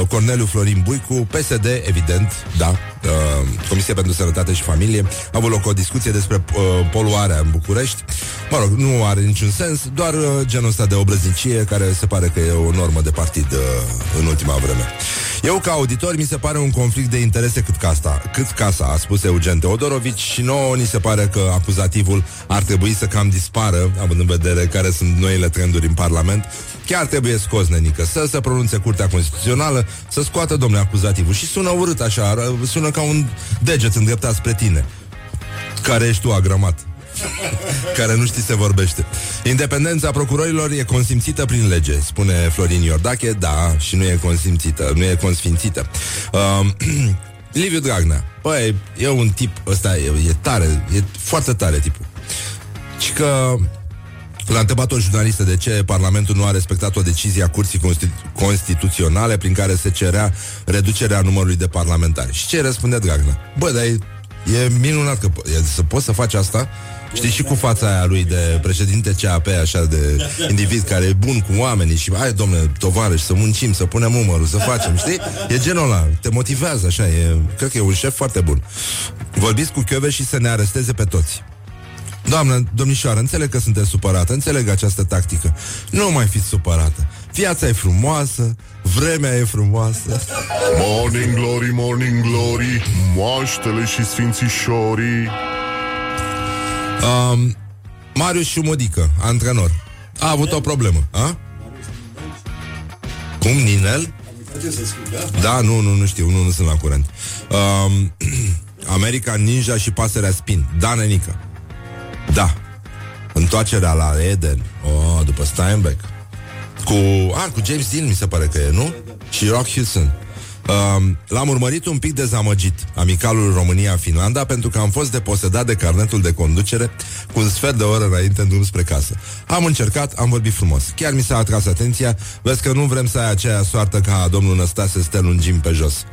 uh, Corneliu Florin Buicu PSD, evident, da uh, Comisia pentru Sănătate și Familie A avut loc o discuție despre uh, poluarea în București Mă rog, nu are niciun sens Doar uh, genul ăsta de obrăznicie Care se pare că e o normă de partid uh, În ultima vreme Eu, ca auditor, mi se pare un conflict de interese cât casa, cât casa, a spus Eugen Teodorovici și nouă ni se pare că acuzativul ar trebui să cam dispară, având în vedere care sunt noile trenduri în Parlament. Chiar trebuie scos, nenică, să se pronunțe Curtea Constituțională, să scoată domnule acuzativul. Și sună urât așa, sună ca un deget îndreptat spre tine, care ești tu agramat care nu știi se vorbește. Independența procurorilor e consimțită prin lege, spune Florin Iordache, da, și nu e consimțită, nu e consfințită. Uh, *clears throat* Liviu Dragnea, băi, e un tip, ăsta e, e tare, e foarte tare tipul. Și că L-a întrebat o jurnalistă de ce Parlamentul nu a respectat o decizie a Curții Constitu- Constituționale prin care se cerea reducerea numărului de parlamentari. Și ce răspunde Dragnea? Bă, dar e, e minunat că po- e, să poți să faci asta Știi, și cu fața aia lui de președinte CAP, așa de individ care e bun cu oamenii și hai, domnule, tovarăși, să muncim, să punem umărul, să facem, știi? E genul ăla, te motivează, așa, e, cred că e un șef foarte bun. Vorbiți cu Chioveș și să ne aresteze pe toți. Doamnă, domnișoară, înțeleg că sunteți supărată, înțeleg această tactică. Nu mai fiți supărată. Viața e frumoasă, vremea e frumoasă. Morning glory, morning glory, moaștele și sfințișorii. Um, Marius Șumodică, antrenor. A avut o problemă, a? Cum, Ninel? Da, nu, nu, nu știu, nu, nu sunt la curent. Um, *clears throat* America Ninja și pasărea Spin. Da, nenică. Da. Întoarcerea la Eden. Oh, după Steinbeck. Cu, a, cu James Dean, mi se pare că e, nu? Și Rock Hudson. Um, l-am urmărit un pic dezamăgit amicalul România-Finlanda pentru că am fost deposedat de carnetul de conducere cu un sfert de oră înainte în drum spre casă. Am încercat, am vorbit frumos. Chiar mi s-a atras atenția, vezi că nu vrem să ai aceea soartă ca domnul Năstase să te lungim pe jos.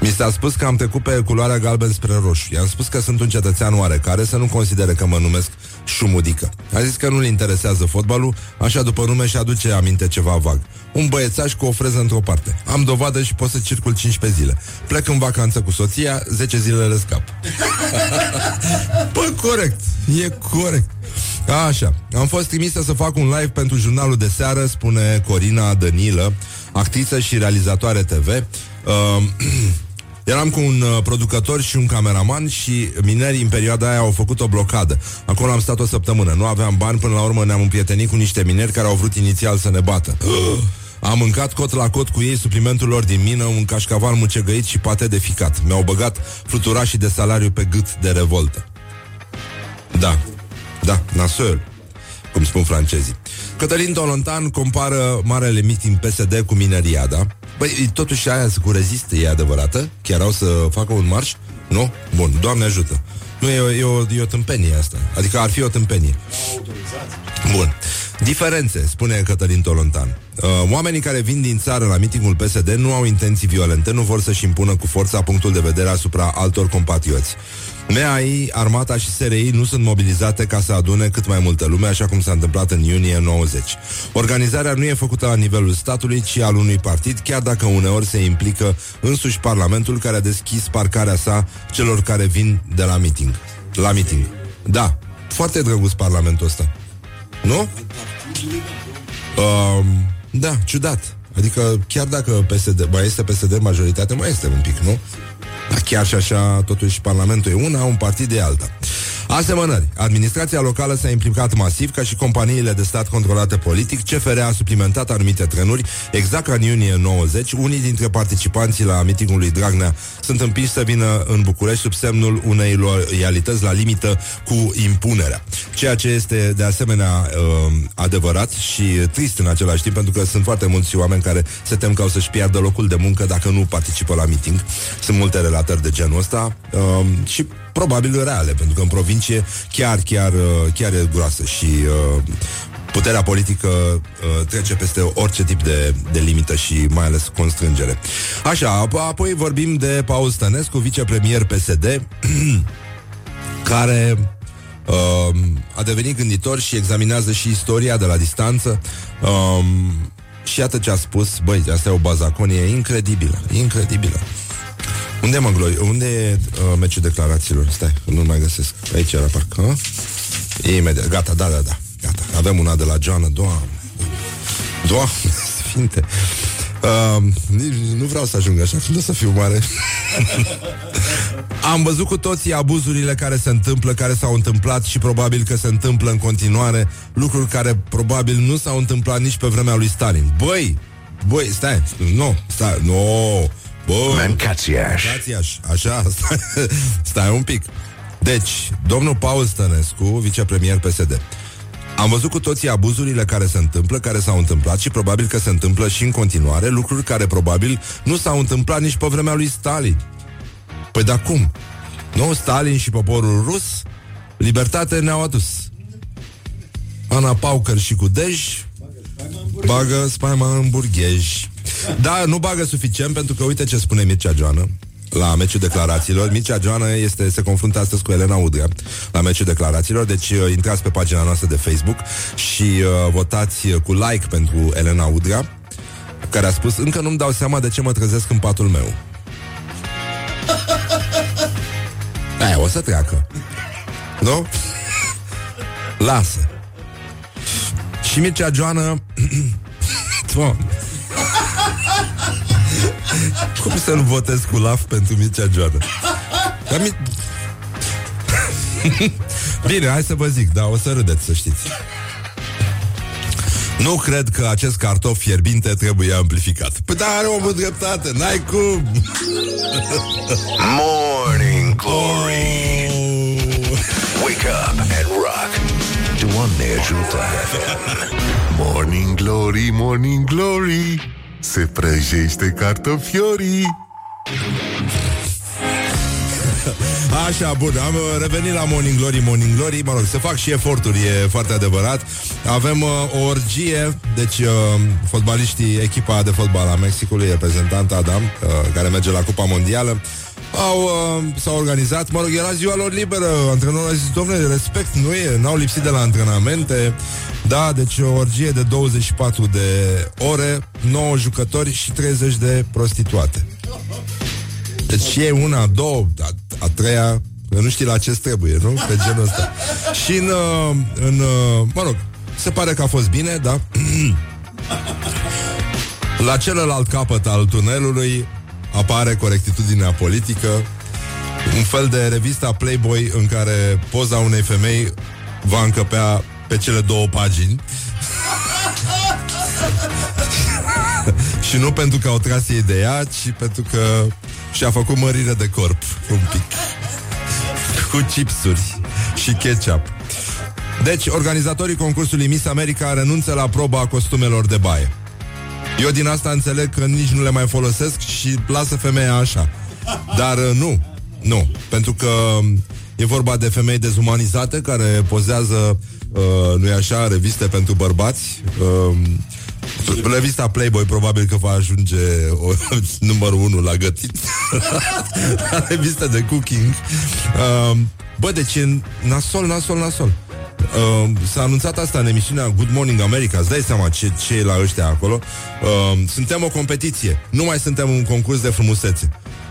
Mi s-a spus că am trecut pe culoarea galben spre roșu. I-am spus că sunt un cetățean oarecare să nu considere că mă numesc Șumudică. A zis că nu-l interesează fotbalul, așa după nume și aduce aminte ceva vag. Un băiețaș cu o freză într-o parte. Am dovadă și pot să circul 15 zile. Plec în vacanță cu soția, 10 zile le scap. *laughs* Bă, corect, e corect. Așa, am fost trimisă să fac un live pentru jurnalul de seară, spune Corina Dănilă, actriță și realizatoare TV. Uh, *clears throat* Eram cu un uh, producător și un cameraman și minerii în perioada aia au făcut o blocadă. Acolo am stat o săptămână. Nu aveam bani, până la urmă ne-am împrietenit cu niște mineri care au vrut inițial să ne bată. *gasps* Am mâncat cot la cot cu ei suplimentul lor din mină, un cașcaval mucegăit și pate de ficat. Mi-au băgat fluturașii de salariu pe gât de revoltă. Da, da, nasol, cum spun francezii. Cătălin Tolontan compară marele meeting PSD cu mineriada. Băi, totuși aia cu rezistă e adevărată? Chiar au să facă un marș? Nu? Bun, Doamne ajută. Nu, e o, e, o, e o tâmpenie asta. Adică ar fi o tâmpenie. Bun. Diferențe, spune Cătălin Tolontan. Uh, oamenii care vin din țară la mitingul PSD nu au intenții violente, nu vor să-și impună cu forța punctul de vedere asupra altor compatrioți. MEAI, Armata și SRI nu sunt mobilizate ca să adune cât mai multă lume, așa cum s-a întâmplat în iunie 90. Organizarea nu e făcută la nivelul statului, ci al unui partid, chiar dacă uneori se implică însuși Parlamentul care a deschis parcarea sa celor care vin de la meeting. La meeting. Da, foarte drăguț Parlamentul ăsta. Nu? Um, da, ciudat. Adică chiar dacă PSD, mai este PSD majoritate, mai este un pic, nu? Dar chiar și așa, totuși, Parlamentul e una, un partid e alta. Asemănări. Administrația locală s-a implicat masiv ca și companiile de stat controlate politic. CFR a suplimentat anumite trenuri. Exact ca în iunie 90, unii dintre participanții la mitingul lui Dragnea sunt împiși să vină în București sub semnul unei loialități la limită cu impunerea. Ceea ce este de asemenea uh, adevărat și trist în același timp, pentru că sunt foarte mulți oameni care se tem că o să-și piardă locul de muncă dacă nu participă la miting. Sunt multe relatări de genul ăsta uh, și probabil reale, pentru că în provincie chiar, chiar, uh, chiar e groasă și uh, puterea politică uh, trece peste orice tip de, de limită și mai ales constrângere. Așa, ap- apoi vorbim de Paul Stănescu, vicepremier PSD, *clears throat* care uh, a devenit gânditor și examinează și istoria de la distanță. Um, și iată ce a spus, băi, asta e o bazaconie incredibilă, incredibilă. Unde mă gloi? Unde e uh, meciul declarațiilor? Stai, nu mai găsesc. Aici era parcă. Ha? E imediat. Gata, da, da, da. Gata. Avem una de la Joana. Doamne. Doamne, *laughs* sfinte. Uh, nici- nu vreau să ajung așa când o să fiu mare. *laughs* Am văzut cu toții abuzurile care se întâmplă, care s-au întâmplat și probabil că se întâmplă în continuare, lucruri care probabil nu s-au întâmplat nici pe vremea lui Stalin. Băi, băi, stai, nu, stai, nu, bă, Mancațiaș. Mancațiaș, așa, stai, stai un pic. Deci, domnul Paul Stănescu, vicepremier PSD, am văzut cu toții abuzurile care se întâmplă, care s-au întâmplat și probabil că se întâmplă și în continuare, lucruri care probabil nu s-au întâmplat nici pe vremea lui Stalin. Păi da cum? Nu, Stalin și poporul rus libertate ne-au adus. Ana Paucăr și cu Dej bagă spaima în burghej. Da, nu bagă suficient pentru că uite ce spune Mircea Joană la meciul declarațiilor. Mircea Joană este, se confruntă astăzi cu Elena Udrea la meciul declarațiilor, deci uh, intrați pe pagina noastră de Facebook și uh, votați uh, cu like pentru Elena Udrea, care a spus, încă nu-mi dau seama de ce mă trezesc în patul meu. *laughs* Aia o să treacă. Nu? *laughs* Lasă. Și Mircea Joană *clears throat* Doamne. *laughs* Cum să nu votez cu laf pentru Mircea Joană? Dar mi... *laughs* Bine, hai să vă zic, da, o să râdeți, să știți. Nu cred că acest cartof fierbinte trebuie amplificat. Păi da, are o dreptate, n-ai cum. *laughs* Morning Glory. Wake up and rock. Doamne ajută FM. Morning Glory, Morning Glory Se prăjește cartofiorii. Așa, bun, am uh, revenit la Morning Glory, Morning Glory. Mă rog, se fac și eforturi, e foarte adevărat. Avem uh, o orgie Deci, uh, fotbaliștii, echipa de fotbal a Mexicului Reprezentant Adam, uh, care merge la Cupa Mondială au, uh, s-au organizat, mă rog, era ziua lor liberă Antrenorul a zis, domnule, respect, nu e N-au lipsit de la antrenamente Da, deci o orgie de 24 de ore 9 jucători și 30 de prostituate deci e una, două, a, a treia, că nu știi la ce trebuie, nu? Pe genul ăsta. Și în, uh, în uh, mă rog, se pare că a fost bine, da? *clears throat* la celălalt capăt al tunelului apare corectitudinea politică, un fel de revista Playboy în care poza unei femei va încăpea pe cele două pagini. *laughs* și nu pentru că au tras ei de ea, ci pentru că și-a făcut mărire de corp un pic. Cu chipsuri și ketchup. Deci, organizatorii concursului Miss America renunță la proba costumelor de baie. Eu din asta înțeleg că nici nu le mai folosesc și lasă femeia așa. Dar uh, nu, nu, pentru că um, e vorba de femei dezumanizate care pozează, uh, nu-i așa, reviste pentru bărbați. Uh, Revista Playboy probabil că va ajunge o, *laughs* numărul 1 la gătit. *laughs* La revista de cooking. Uh, Bă, deci e nasol, nasol, nasol Uh, s-a anunțat asta în emisiunea Good Morning America Îți dai seama ce, ce e la ăștia acolo uh, Suntem o competiție Nu mai suntem un concurs de frumusețe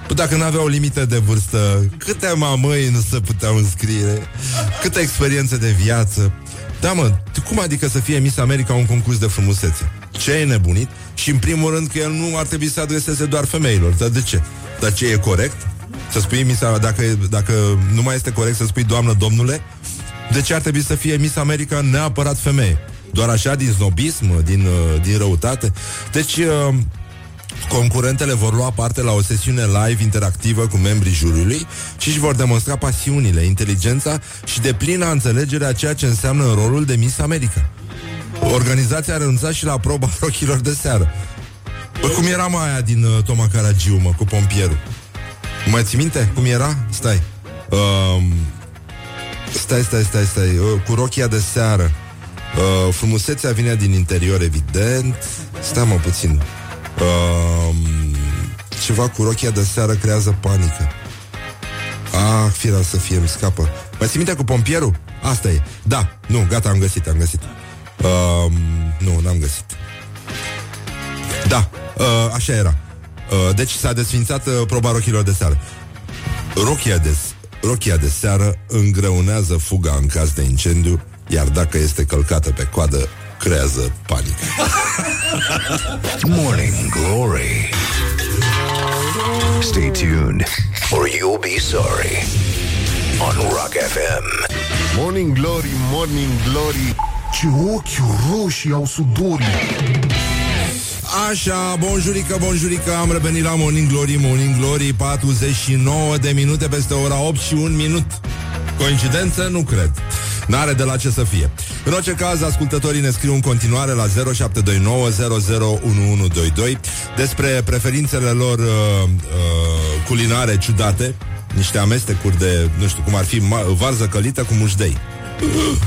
Păi dacă nu avea o limită de vârstă Câte mamăi nu se puteau înscrie Câte experiențe de viață Da mă, cum adică să fie Miss America un concurs de frumusețe? Ce e nebunit? Și în primul rând că el nu ar trebui să adreseze doar femeilor Dar de ce? Dar ce e corect? Să spui Miss dacă, dacă nu mai este corect să spui doamnă, domnule de ce ar trebui să fie Miss America neapărat femeie? Doar așa, din snobism, din, uh, din răutate? Deci, uh, concurentele vor lua parte la o sesiune live interactivă cu membrii juriului și își vor demonstra pasiunile, inteligența și de plină înțelegere a ceea ce înseamnă rolul de Miss America. Organizația a renunțat și la proba *laughs* rochilor de seară. Bă, cum era mai aia din uh, Toma Caragiu, mă, cu pompierul? Mai ții minte cum era? Stai. Um, Stai, stai, stai, stai. Uh, Cu rochia de seară. Uh, Frumusețea vine din interior, evident. Stai mă puțin. Uh, Ceva cu rochia de seară creează panică. Ah, fira să fie, îmi scapă. Mai ții minte cu pompierul? Asta e. Da, nu, gata, am găsit, am găsit. Uh, Nu, n-am găsit. Da, uh, așa era. Uh, Deci s-a desfințat uh, proba rochilor de seară. Rochia de Rochia de seară îngreunează fuga în caz de incendiu, iar dacă este călcată pe coadă, creează panică. *laughs* Morning Glory. Stay tuned or you'll be sorry on Rock FM. Morning Glory, Morning Glory Ce ochi roșii au sudorii Așa, bonjurică, bonjurică, am revenit la Morning Glory, Morning Glory 49 de minute peste ora 8 și 1 minut Coincidență? Nu cred N-are de la ce să fie În orice caz, ascultătorii ne scriu în continuare la 0729 Despre preferințele lor uh, uh, culinare ciudate Niște amestecuri de, nu știu cum ar fi, ma- varză călită cu mușdei uh,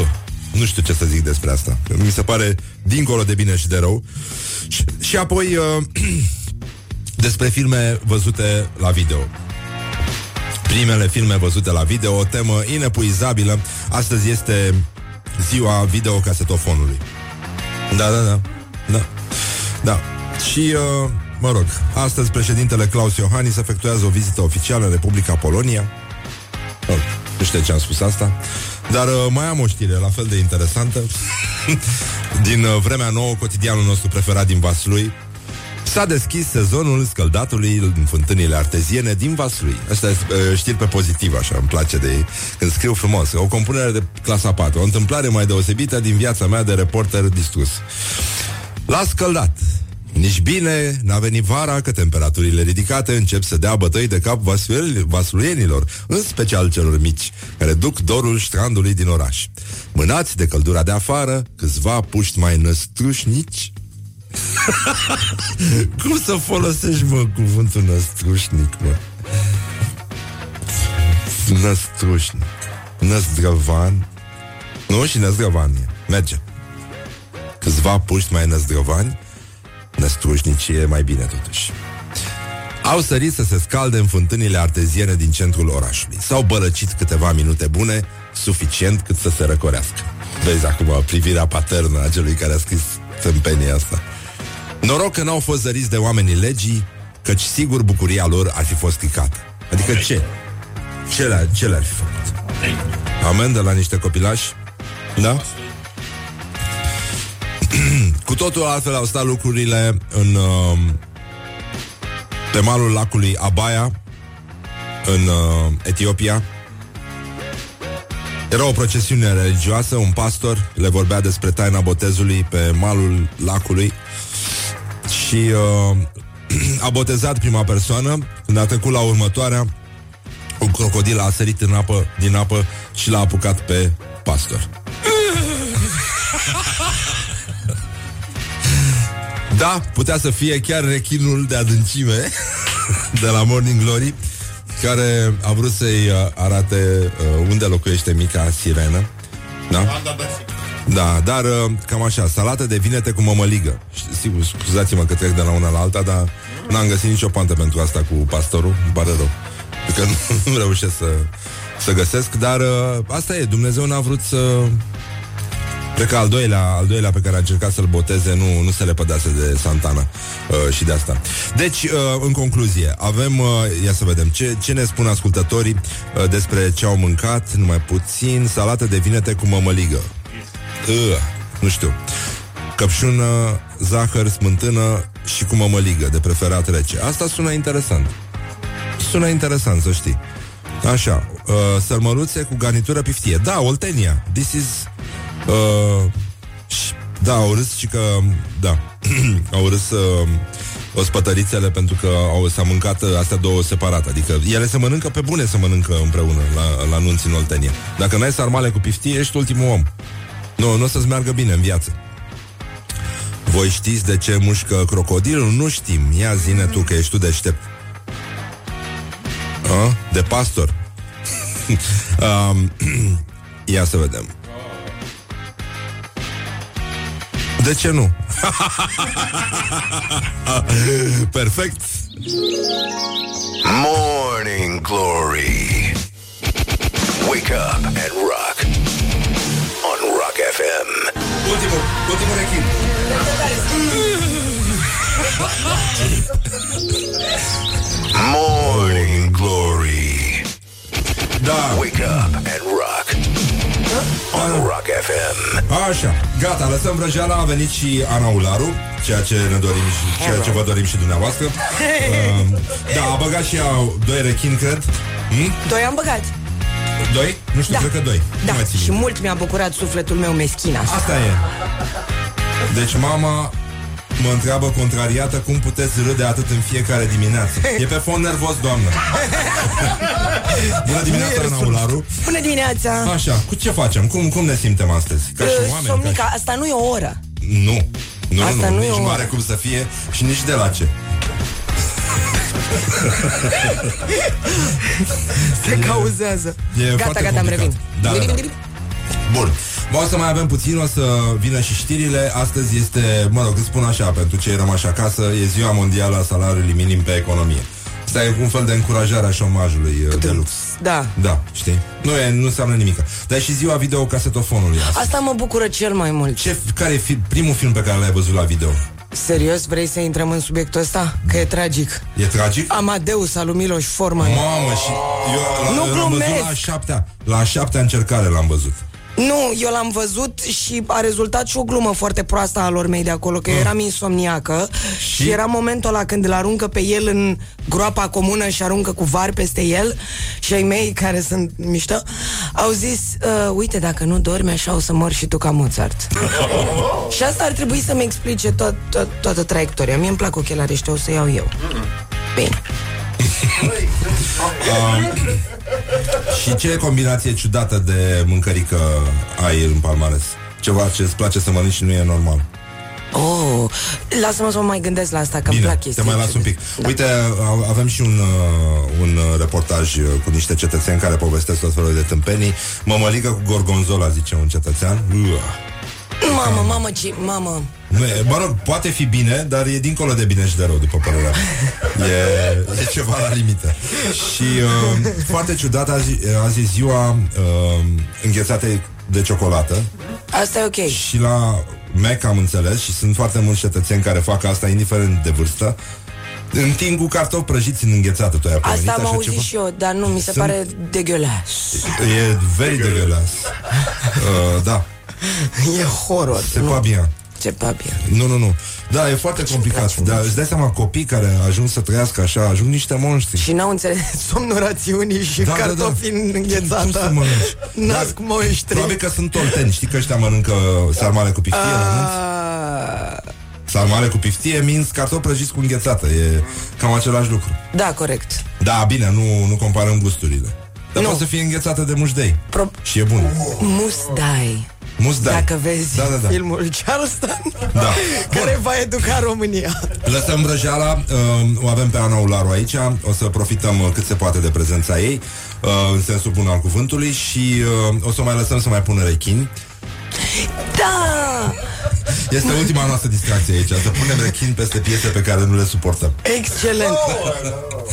uh. Nu știu ce să zic despre asta. Mi se pare dincolo de bine și de rău. Și, și apoi uh, *clears throat* despre filme văzute la video. Primele filme văzute la video, o temă inepuizabilă. Astăzi este ziua videocasetofonului. Da, da, da. Da. Da. Și, uh, mă rog, astăzi președintele Claus Iohannis efectuează o vizită oficială în Republica Polonia. Oh, nu știu de ce am spus asta. Dar uh, mai am o știre la fel de interesantă *laughs* Din uh, vremea nouă, cotidianul nostru preferat din Vaslui S-a deschis sezonul scăldatului în fântânile arteziene din Vaslui. Asta e uh, știri pe pozitiv, așa, îmi place de ei. Când scriu frumos. O compunere de clasa 4. O întâmplare mai deosebită din viața mea de reporter distrus. La scăldat. Nici bine, n-a venit vara că temperaturile ridicate încep să dea bătăi de cap vasluienilor, vasluienilor, în special celor mici, care duc dorul strandului din oraș. Mânați de căldura de afară, câțiva puști mai năstrușnici *laughs* Cum să folosești, mă, cuvântul năstrușnic, mă? Năstrușnic. Năzdrăvan. Nu, și năzdrăvan e. Merge. Câțiva puști mai năzdrăvani Năstrușnicie mai bine totuși Au sărit să se scalde în fântânile arteziene din centrul orașului S-au bălăcit câteva minute bune Suficient cât să se răcorească Vezi acum privirea paternă a celui care a scris tâmpenia asta Noroc că n-au fost zăriți de oamenii legii Căci sigur bucuria lor ar fi fost stricată Adică ce? Ce, le- ce le-ar fi făcut? Amendă la niște copilași? Da? Cu totul altfel au stat lucrurile în uh, pe malul lacului Abaya în uh, Etiopia. Era o procesiune religioasă, un pastor le vorbea despre taina botezului pe malul lacului și uh, *clears throat* a botezat prima persoană, când a trecut la următoarea, un crocodil a sărit în apă, din apă și l-a apucat pe pastor. Da, putea să fie chiar rechinul de adâncime *laughs* de la Morning Glory care a vrut să-i uh, arate uh, unde locuiește mica sirenă. Da? Da, dar uh, cam așa, salată de vinete cu mămăligă. Și, Sigur, scuzați-mă că trec de la una la alta, dar n-am găsit nicio pantă pentru asta cu pastorul, îmi pare rău. Că nu, *laughs* nu reușesc să, să găsesc, dar uh, asta e, Dumnezeu n-a vrut să Cred că al doilea, al doilea pe care a încercat să-l boteze nu, nu se lepădase de Santana uh, și de asta. Deci, uh, în concluzie, avem, uh, ia să vedem, ce, ce ne spun ascultătorii uh, despre ce au mâncat, numai puțin, salată de vinete cu mămăligă. Uh, nu știu. Căpșună, zahăr, smântână și cu mămăligă, de preferat rece. Asta sună interesant. Sună interesant, să știi. Așa, uh, sărmăluțe cu garnitură piftie. Da, Oltenia. This is... Uh, și- da, au râs și că... Da, *clears throat* au râs uh, ospătărițele pentru că au, s-a mâncat uh, astea două separate. Adică ele se mănâncă pe bune, se mănâncă împreună la, la nunți în Oltenia. Dacă n-ai sarmale cu piftie, ești ultimul om. Nu, nu o să-ți meargă bine în viață. Voi știți de ce mușcă crocodilul? Nu știm. Ia zine tu că ești tu deștept. A? De pastor. *laughs* um, *clears throat* ia să vedem. De ce nu? *laughs* Perfect. Morning Glory. Wake up and rock. On Rock FM. Ultimul, ultimul rechin. Morning Glory. Da. Wake up and rock. On Rock FM. Așa, gata, lăsăm vrăjeala, a venit și Ana Ularu, ceea ce ne dorim și ceea ce vă dorim și dumneavoastră. Uh, *laughs* da, a băgat și ea doi rechini, cred. Hmm? Doi am băgat. Doi? Nu știu, Da. cred că doi. Da, Nu mai țin și minte. mult mi-a bucurat sufletul meu meschin asta. Asta e. Deci mama mă întreabă contrariată cum puteți râde atât în fiecare dimineață. E pe fond nervos, doamnă. *laughs* Bună dimineața, Ana Ularu. Bună dimineața! Așa, cu ce facem? Cum, cum ne simtem astăzi? Ca și Uh, oameni? Ca Somnica, asta nu e o oră. și... Nu. Nu, Asta nu, nu nu, e nici o nu oră. are cum să fie și nici de la ce. *laughs* Se cauzează. E gata, foarte gata, am complicat. revin. Da, da, da. Bun. O să mai avem puțin, o să vină și știrile. Astăzi este, mă rog, îți spun așa, pentru cei rămași acasă, e ziua mondială a salariului minim pe economie. Asta e un fel de încurajare a șomajului uh, de lux. Da. Da, știi? Nu, e, nu înseamnă nimic. Dar e și ziua videocasetofonului astăzi. Asta mă bucură cel mai mult. Ce, care e fi, primul film pe care l-ai văzut la video? Serios, vrei să intrăm în subiectul ăsta? Că e tragic. E tragic? Amadeus al lui Miloș Forman. Mamă, și eu Nu l- l-am văzut glumesc. la a șaptea, la a șaptea încercare l-am văzut. Nu, eu l-am văzut și a rezultat și o glumă foarte proastă a lor mei de acolo, că eu eram insomniacă și? și era momentul ăla când îl aruncă pe el în groapa comună și aruncă cu var peste el și ai mei care sunt mișto au zis, uh, uite, dacă nu dormi așa o să mor și tu ca Mozart. *laughs* și asta ar trebui să-mi explice tot, tot, toată traiectoria. Mie îmi plac ochelari ăștia, o să iau eu. Bine. Um, și ce combinație ciudată de mâncărică ai în palmares? Ceva ce îți place să mănânci și nu e normal. Oh, lasă-mă să mă mai gândesc la asta, că îmi Bine, plac te chestii. mai las un pic. Uite, a- avem și un, uh, un uh, reportaj uh, cu niște cetățeni care povestesc tot felul de tâmpenii. Mămăligă cu gorgonzola, zice un cetățean. Uah. Mamă, mamă, ce, mamă. Nu e, mă rog, poate fi bine, dar e dincolo de bine și de rău, după părerea mea. E, e ceva la limită. Și uh, foarte ciudat, azi, azi e ziua uh, înghețate de ciocolată. Asta e ok. Și la Mac am înțeles și sunt foarte mulți cetățeni care fac asta, indiferent de vârstă. Întind cu cartofi prăjiți în înghețată, tu ai Asta pomenit am așa auzit ceva? și eu, dar nu, mi se Sunt- pare degueulas. E very degueulasse. *laughs* Uh, da. E horror. Se pa bien. Ce papie. Nu, nu, nu. Da, e foarte complicat. Dar îți dai seama, copii care ajung să trăiască așa, ajung niște monștri. Și n-au înțeles *laughs* somnul rațiunii și Da, da, cartofi în Cum să înghețată. mănânci? *laughs* Nasc Dar monștri. Probabil că sunt tolteni. Știi că ăștia mănâncă sarmale cu piftie la anunț? Ah, Sarmale cu piftie, minți cartofi prăjiți cu înghețată. E cam același lucru. Da, corect. Da, bine, nu, nu comparăm gusturile. Dar Nu. poate să fie înghețată de mușdei. Pro- Și e bun. Musdai. Musdai. Dacă vezi Da, da, da. filmul Charleston, Da. *laughs* care va educa România. Lăsăm vrăjeala, uh, o avem pe Ana Ularu aici, o să profităm uh, cât se poate de prezența ei, uh, în sensul bun al cuvântului și uh, o să o mai lăsăm să mai pună rechini. Da! Este ultima noastră distracție aici, să punem rechini peste piese pe care nu le suportăm. Excelent!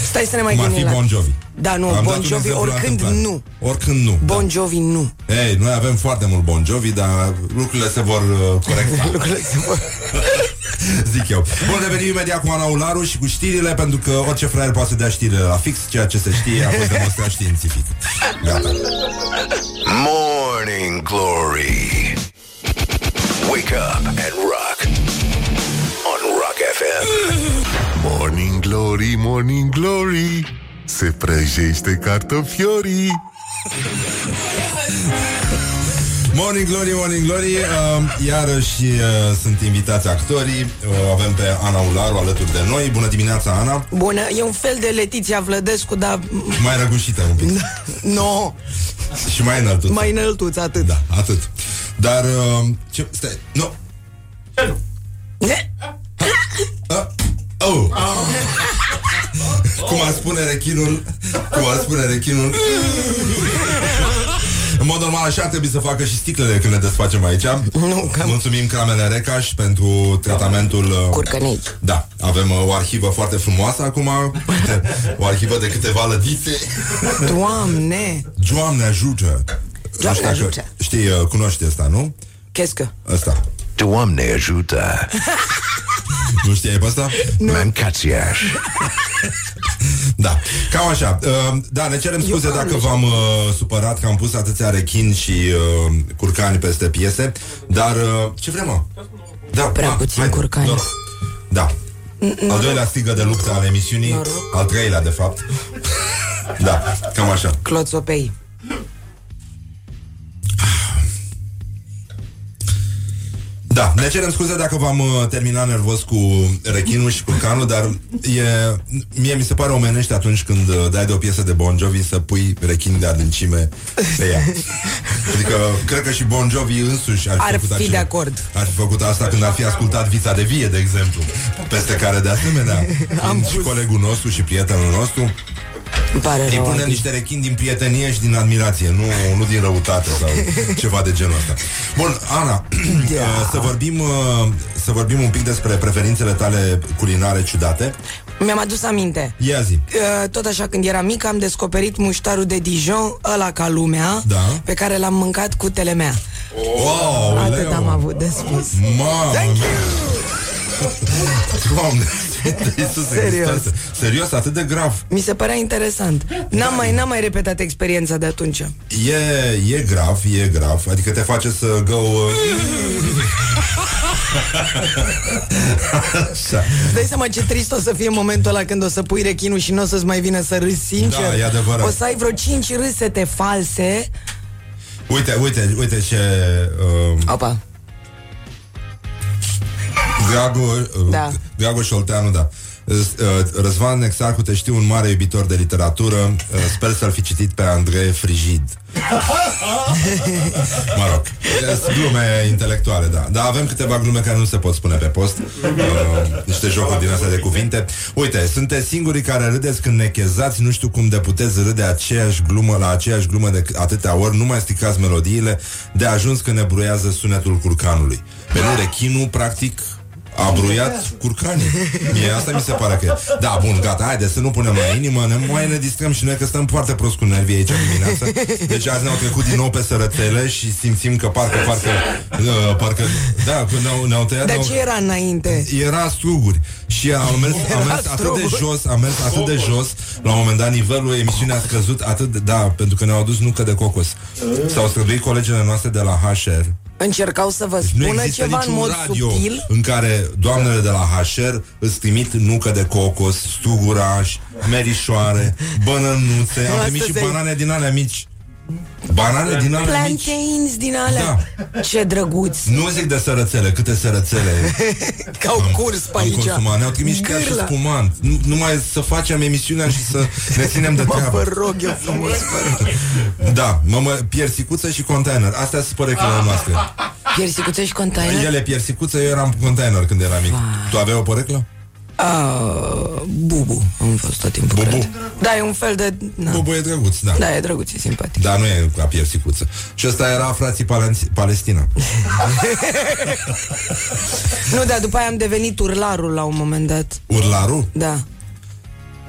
Stai să ne mai Cum ar gândim fi la... Bon Jovi. Da, nu, Am dat Bon un Jovi exemplu la oricând întâmplare. nu. Oricând nu. Bon Jovi nu. Ei, noi avem foarte mult Bon Jovi, dar lucrurile se vor uh, corecta. *laughs* Lucrurile se vor... *laughs* Zic eu. Bun, revenim imediat cu Ana Ularu și cu știrile, pentru că orice fraier poate să dea știrile la fix, ceea ce se știe a fost demonstrat științific. Gata. Morning Glory. Wake up and rock. On Rock FM. Morning Glory, Morning Glory Se prăjește cartofiorii Morning Glory, Morning Glory. Uh, Iarăși uh, sunt invitați actorii. Uh, Avem pe Ana Ularu alături de noi. Bună dimineața, Ana. Bună, e un fel de Letiția Vlădescu, dar... Mai răgușită un pic. *laughs* No, Și mai înăltuță. Mai înăltuț, atât. Da, atât. Dar, uh, ce, stai, nu Ne? uh, oh. Cum ar spune rechinul Cum ar spune rechinul *laughs* În mod normal așa ar trebui să facă și sticlele când ne desfacem aici Nu, că... Mulțumim Cramele Recaș pentru tratamentul uh, Curcănii. Da, avem uh, o arhivă foarte frumoasă acum *laughs* O arhivă de câteva lădițe Doamne! Doamne ajută Doamne Nu știu dacă- ajută. Știi, uh, cunoști asta, nu? Chescă. Asta Doamne ajută. *laughs* Nu știai pe asta? Mancațiaș. *laughs* *laughs* Da, cam așa. Uh, da, ne cerem scuze dacă v-am uh, supărat că am pus atâția rechini și uh, curcani peste piese, dar uh, ce vrem, mă? Da, Prea ah, puțin haide, curcani. noroc. Da. Al doilea stigă de luptă al emisiunii, Noroc. al treilea, de fapt. *laughs* Da, cam așa. Cloțopei. Da, ne cerem scuze dacă v-am uh, terminat nervos cu rechinul și curcanul, dar e, mie mi se pare omenește atunci când uh, dai de o piesă de Bon Jovi să pui rechin de adâncime pe ea. Adică, cred că și Bon Jovi însuși ar fi, Ar făcut fi acele- de acord. Ar fi făcut asta când ar fi ascultat Vița de Vie, de exemplu, peste care, de asemenea, Am și colegul nostru și prietenul nostru Îmi pare îi rău. punem Adi. niște rechini din prietenie și din admirație, nu, nu din răutate sau ceva de genul ăsta. Bun, Ana, *clears throat* *clears throat* uh, să vorbim uh, să vorbim un pic despre preferințele tale culinare ciudate. Mi-am adus aminte. Ia zi. Uh, Tot așa, când eram mic, am descoperit muștarul de Dijon, ăla ca lumea, Da. pe care l-am mâncat cu telemea. Wow, Atât am avut de spus. Mamă Thank mea. Doamne, *laughs* Iisuse Serios. Hristoase. Serios, atât de grav. Mi se părea interesant. N-am mai, n-am mai repetat experiența de atunci. E, e grav, e grav. Adică te face să go... Uh... *laughs* Așa. Îți dai seama ce trist o să fie momentul ăla când o să pui rechinul și nu o să-ți mai vină să râzi sincer? Da, e adevărat. O să ai vreo 5 râsete false. Uite, uite, uite ce... Uh, Opa. Gago, uh, Da. Gago Șolteanu, da. Uh, Răzvan Nexarcu, te știu un mare iubitor de literatură. Uh, Sper să-l fi citit pe Andrei Frigid. *laughs* Mă rog. Sunt glume intelectuale, da. Dar avem câteva glume care nu se pot spune pe post. Uh, Niște jocuri din astea de cuvinte. Uite, sunteți singurii care râdeți când nechezați Nu știu cum de puteți râde aceeași glumă La aceeași glumă de atâtea ori. Nu mai stricați melodiile. De ajuns când ne bruiază sunetul curcanului. Pe nu rechinul, practic a bruiat curcanii. Mie asta mi se pare că e. Da, bun, gata, haide să nu punem la inimă, ne mai ne distrăm și noi că stăm foarte prost cu nervii aici dimineața. Deci azi ne-au trecut din nou pe sărățele și simțim că parcă, parcă, uh, parcă, da, când ne-au, ne-au tăiat, Dar ne-au, ce era înainte? era struguri și am mers, am Era mers atât de struguri? jos, am mers atât de jos, la un moment dat nivelul emisiunii a scăzut atât de, da, pentru că ne-au adus nucă de cocos. S-au străduit colegele noastre de la HR Încercau să vă deci nu spună există ceva în niciun mod radio subtil. în care doamnele de la HR îți trimit nucă de cocos, stuguraș, merișoare, bănănuțe, am primit și Astăzi ai- banane din alea mici. Banane din alea mici. Plantains din alea. Ce drăguț. Nu zic de sărățele, câte sărățele *laughs* Că au curs pe am aici. consumat. Ne-au trimis chiar și Gârla. spumant. Nu, numai să facem emisiunea și să ne ținem de Mă, treabă. vă rog eu frumos. *laughs* Da, mă, mă, piersicuță și container. Astea sunt părechile noastre. Piersicuță și container? Ele piersicuță, eu eram container când eram mic. Tu aveai o păreclă? Uh, bubu am fost tot timpul Bubu? cred. Da, e un fel de na. Bubu e drăguț, da. Da, e drăguț, e simpatic Dar nu e ca piersicuță. Și ăsta era frații Palenți- Palestina. *laughs* Nu, dar după aia am devenit urlarul la un moment dat Urlarul? Da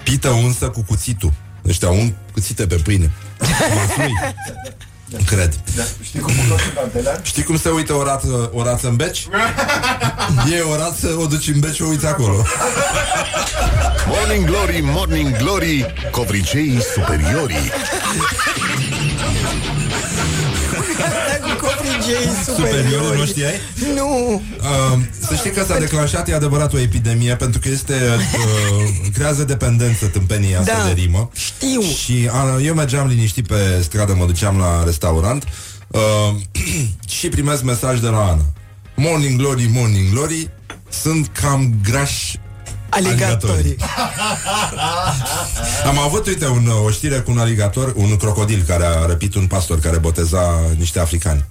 Pită unsă cu cuțitul. Ăștia un cuțite pe pâine. Masui. *laughs* Cred. Știi cum mâncăm cantele? Știi cum se uită o rață, o rață în beci? *laughs* E o rață, o duci în beci, o uiți acolo. *laughs* Morning Glory, Morning Glory Covriceii superiorii *laughs* Cu covrigei Superiorul, nu știai? Nu. Uh, să știi că s-a declanșat, e adevărat, o epidemie Pentru că este uh, Creează dependență tâmpenia asta Da, de rimă. Știu. Și uh, eu mergeam liniștit pe stradă Mă duceam la restaurant uh, *clears throat* Și primesc mesaj de la Ana. Morning Glory, Morning Glory Sunt cam grași Aligatorii. Am avut, uite, un, o știre cu un aligator Un crocodil care a răpit un pastor Care boteza niște africani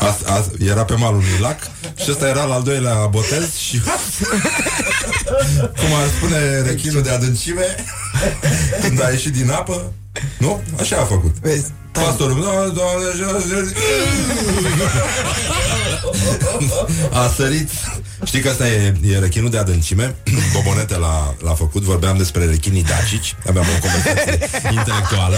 a, a, Era pe malul unui lac Și ăsta era la al doilea botez Și Cum ar spune rechinul de adâncime Când a ieșit din apă Nu? Așa a făcut Vezi, Pastorul da, doamne, A sărit. Știi că asta e, e rechinul de adâncime? Bobonete l-a, l-a făcut. Vorbeam despre rechinii dacici. Aveam o conversație intelectuală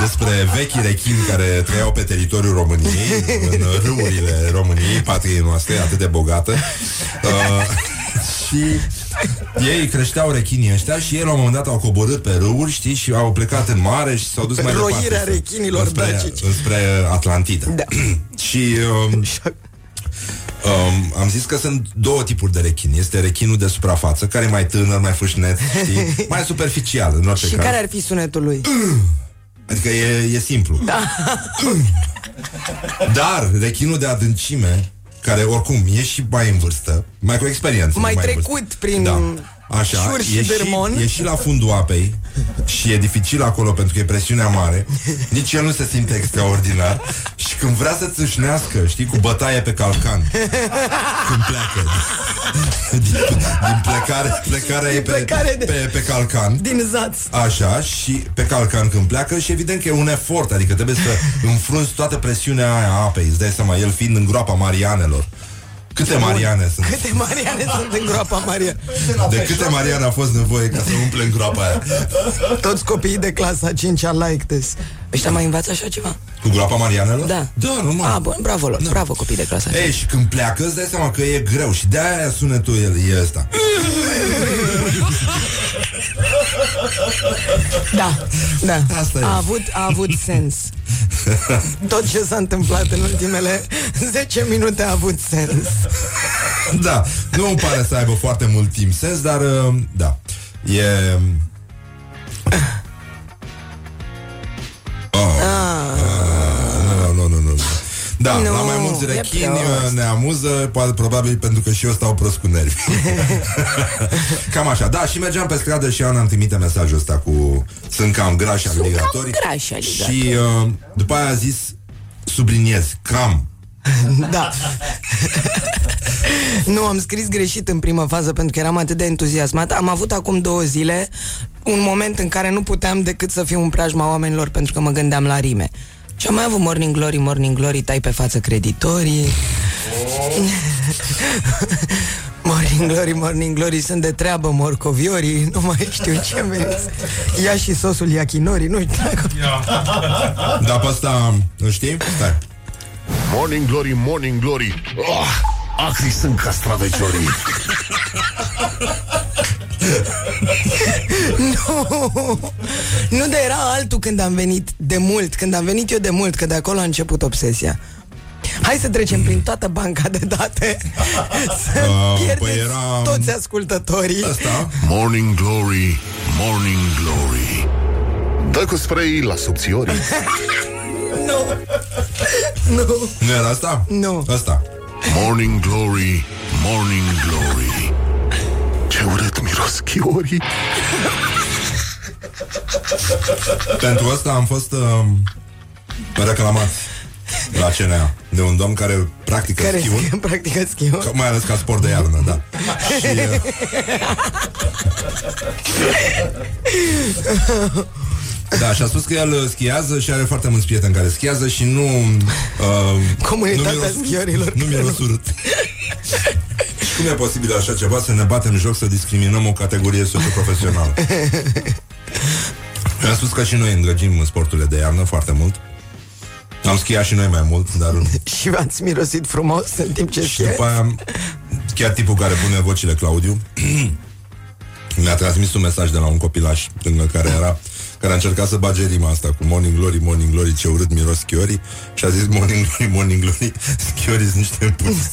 Despre vechi rechini care trăiau pe teritoriul României În râurile României Patriei noastre atât de bogată uh, *laughs* Și ei creșteau rechinii ăștia și ei la un moment dat au coborât pe râuri, știi, și au plecat în mare și s-au dus mai departe. Roirea să- rechinilor înspre, dacici. înspre Atlantida. Da. *clears throat* și um, um, am zis că sunt două tipuri de rechini. Este rechinul de suprafață, care e mai tânăr, mai fâșnet, știi? *laughs* mai superficial, în orice Și caz. care ar fi sunetul lui? *clears throat* Adică e, e simplu. Da. *clears throat* Dar rechinul de adâncime, care oricum e și mai în vârstă, mai cu experiență. Mai în trecut vârstă. prin da. Așa, șuri și e, și, dârmon. e și la fundul apei și e dificil acolo pentru că e presiunea mare. Nici el nu se simte extraordinar și când vrea să țâșnească, știi, cu bătaie pe calcan, când pleacă. Din, din plecare, plecarea e pe, Plecare de- pe, pe calcan. Din zaț. Așa, și pe calcan când pleacă și evident că e un efort, adică trebuie să înfrunzi toată presiunea aia a apei, îți dai seama, el fiind în groapa Marianelor. Câte Mariane sunt? Câte Mariane sunt în groapa Maria? De câte Mariane a fost nevoie ca să umple în groapa aia? Toți copiii de clasa 5 are like this. Ăștia mai învață așa ceva? Cu groapa Marianelor? Da. Da, normal. Ah, bun, bravo lor, bravo copii de clasa 5. Ei, și când pleacă, îți dai seama că e greu și de-aia sunetul el e ăsta. Da, da. Asta e. A avut, a avut sens. Tot ce s-a întâmplat în ultimele 10 minute a avut sens. Da, nu îmi pare să aibă foarte mult timp sens, dar uh, da, e... Oh. Nu, nu, nu, nu, nu. Da, Nu, la mai mulți e rechini prost. uh, ne amuză, poate, probabil pentru că și eu stau prost cu nervi. *laughs* cam așa. Da, și mergeam pe stradă și Ana îmi trimite mesajul ăsta cu sunt cam grași aligatorii. grași aligatori. Și uh, după aia a zis subliniez, cam. *laughs* Da. *laughs* nu, am scris greșit în prima fază pentru că eram atât de entuziasmat. Am avut acum două zile un moment în care nu puteam decât să fiu în preajma oamenilor pentru că mă gândeam la rime. Și am mai avut Morning Glory, Morning Glory, tai pe față creditorii. *laughs* morning Glory, Morning Glory, sunt de treabă morcoviorii, nu mai știu ce veniți. Ia și sosul yakinori, nu știu dacă... Da, pe ăsta, îl știi? Stai. Morning Glory, Morning Glory. Oh, Acri sunt castraveciorii. Nu, nu, de era altul când am venit de mult, când am venit eu de mult, că de acolo a început obsesia. Hai să trecem prin toată banca de date. *laughs* Să Uh, pierdeți păi era- toți ascultătorii. Ăsta? Morning Glory, Morning Glory. Dă cu spray la subțiorii *laughs* Nu Nu Nu era asta? Nu. Asta. Morning Glory, Morning Glory Ce urât miros chiorii Pentru asta am fost uh, reclamat la CNA de un domn care practică Care schiul, scrie, *laughs* practică schiul ca- mai ales ca sport de iarnă, da. Și, uh, *laughs* da, și a spus că el uh, schiază și are foarte mulți prieteni care schiază și nu... Uh, Comunitatea nu miros- schiorilor Nu mi-a urât. Și cum e posibil așa ceva să ne batem joc să discriminăm o categorie socioprofesională? Mi-a spus că și noi îndrăgim sporturile de iarnă foarte mult. Am schiat și noi mai mult, dar *laughs* Și v-ați mirosit frumos în timp ce și schiați după aia, chiar tipul care pune vocile, Claudiu, *clears throat* mi-a transmis un mesaj de la un copilaș lângă care era care a încercat să bage rima asta cu Morning Glory, Morning Glory, ce urât miros schiorii și a zis Morning Glory, Morning Glory, schiorii sunt niște puți. *laughs*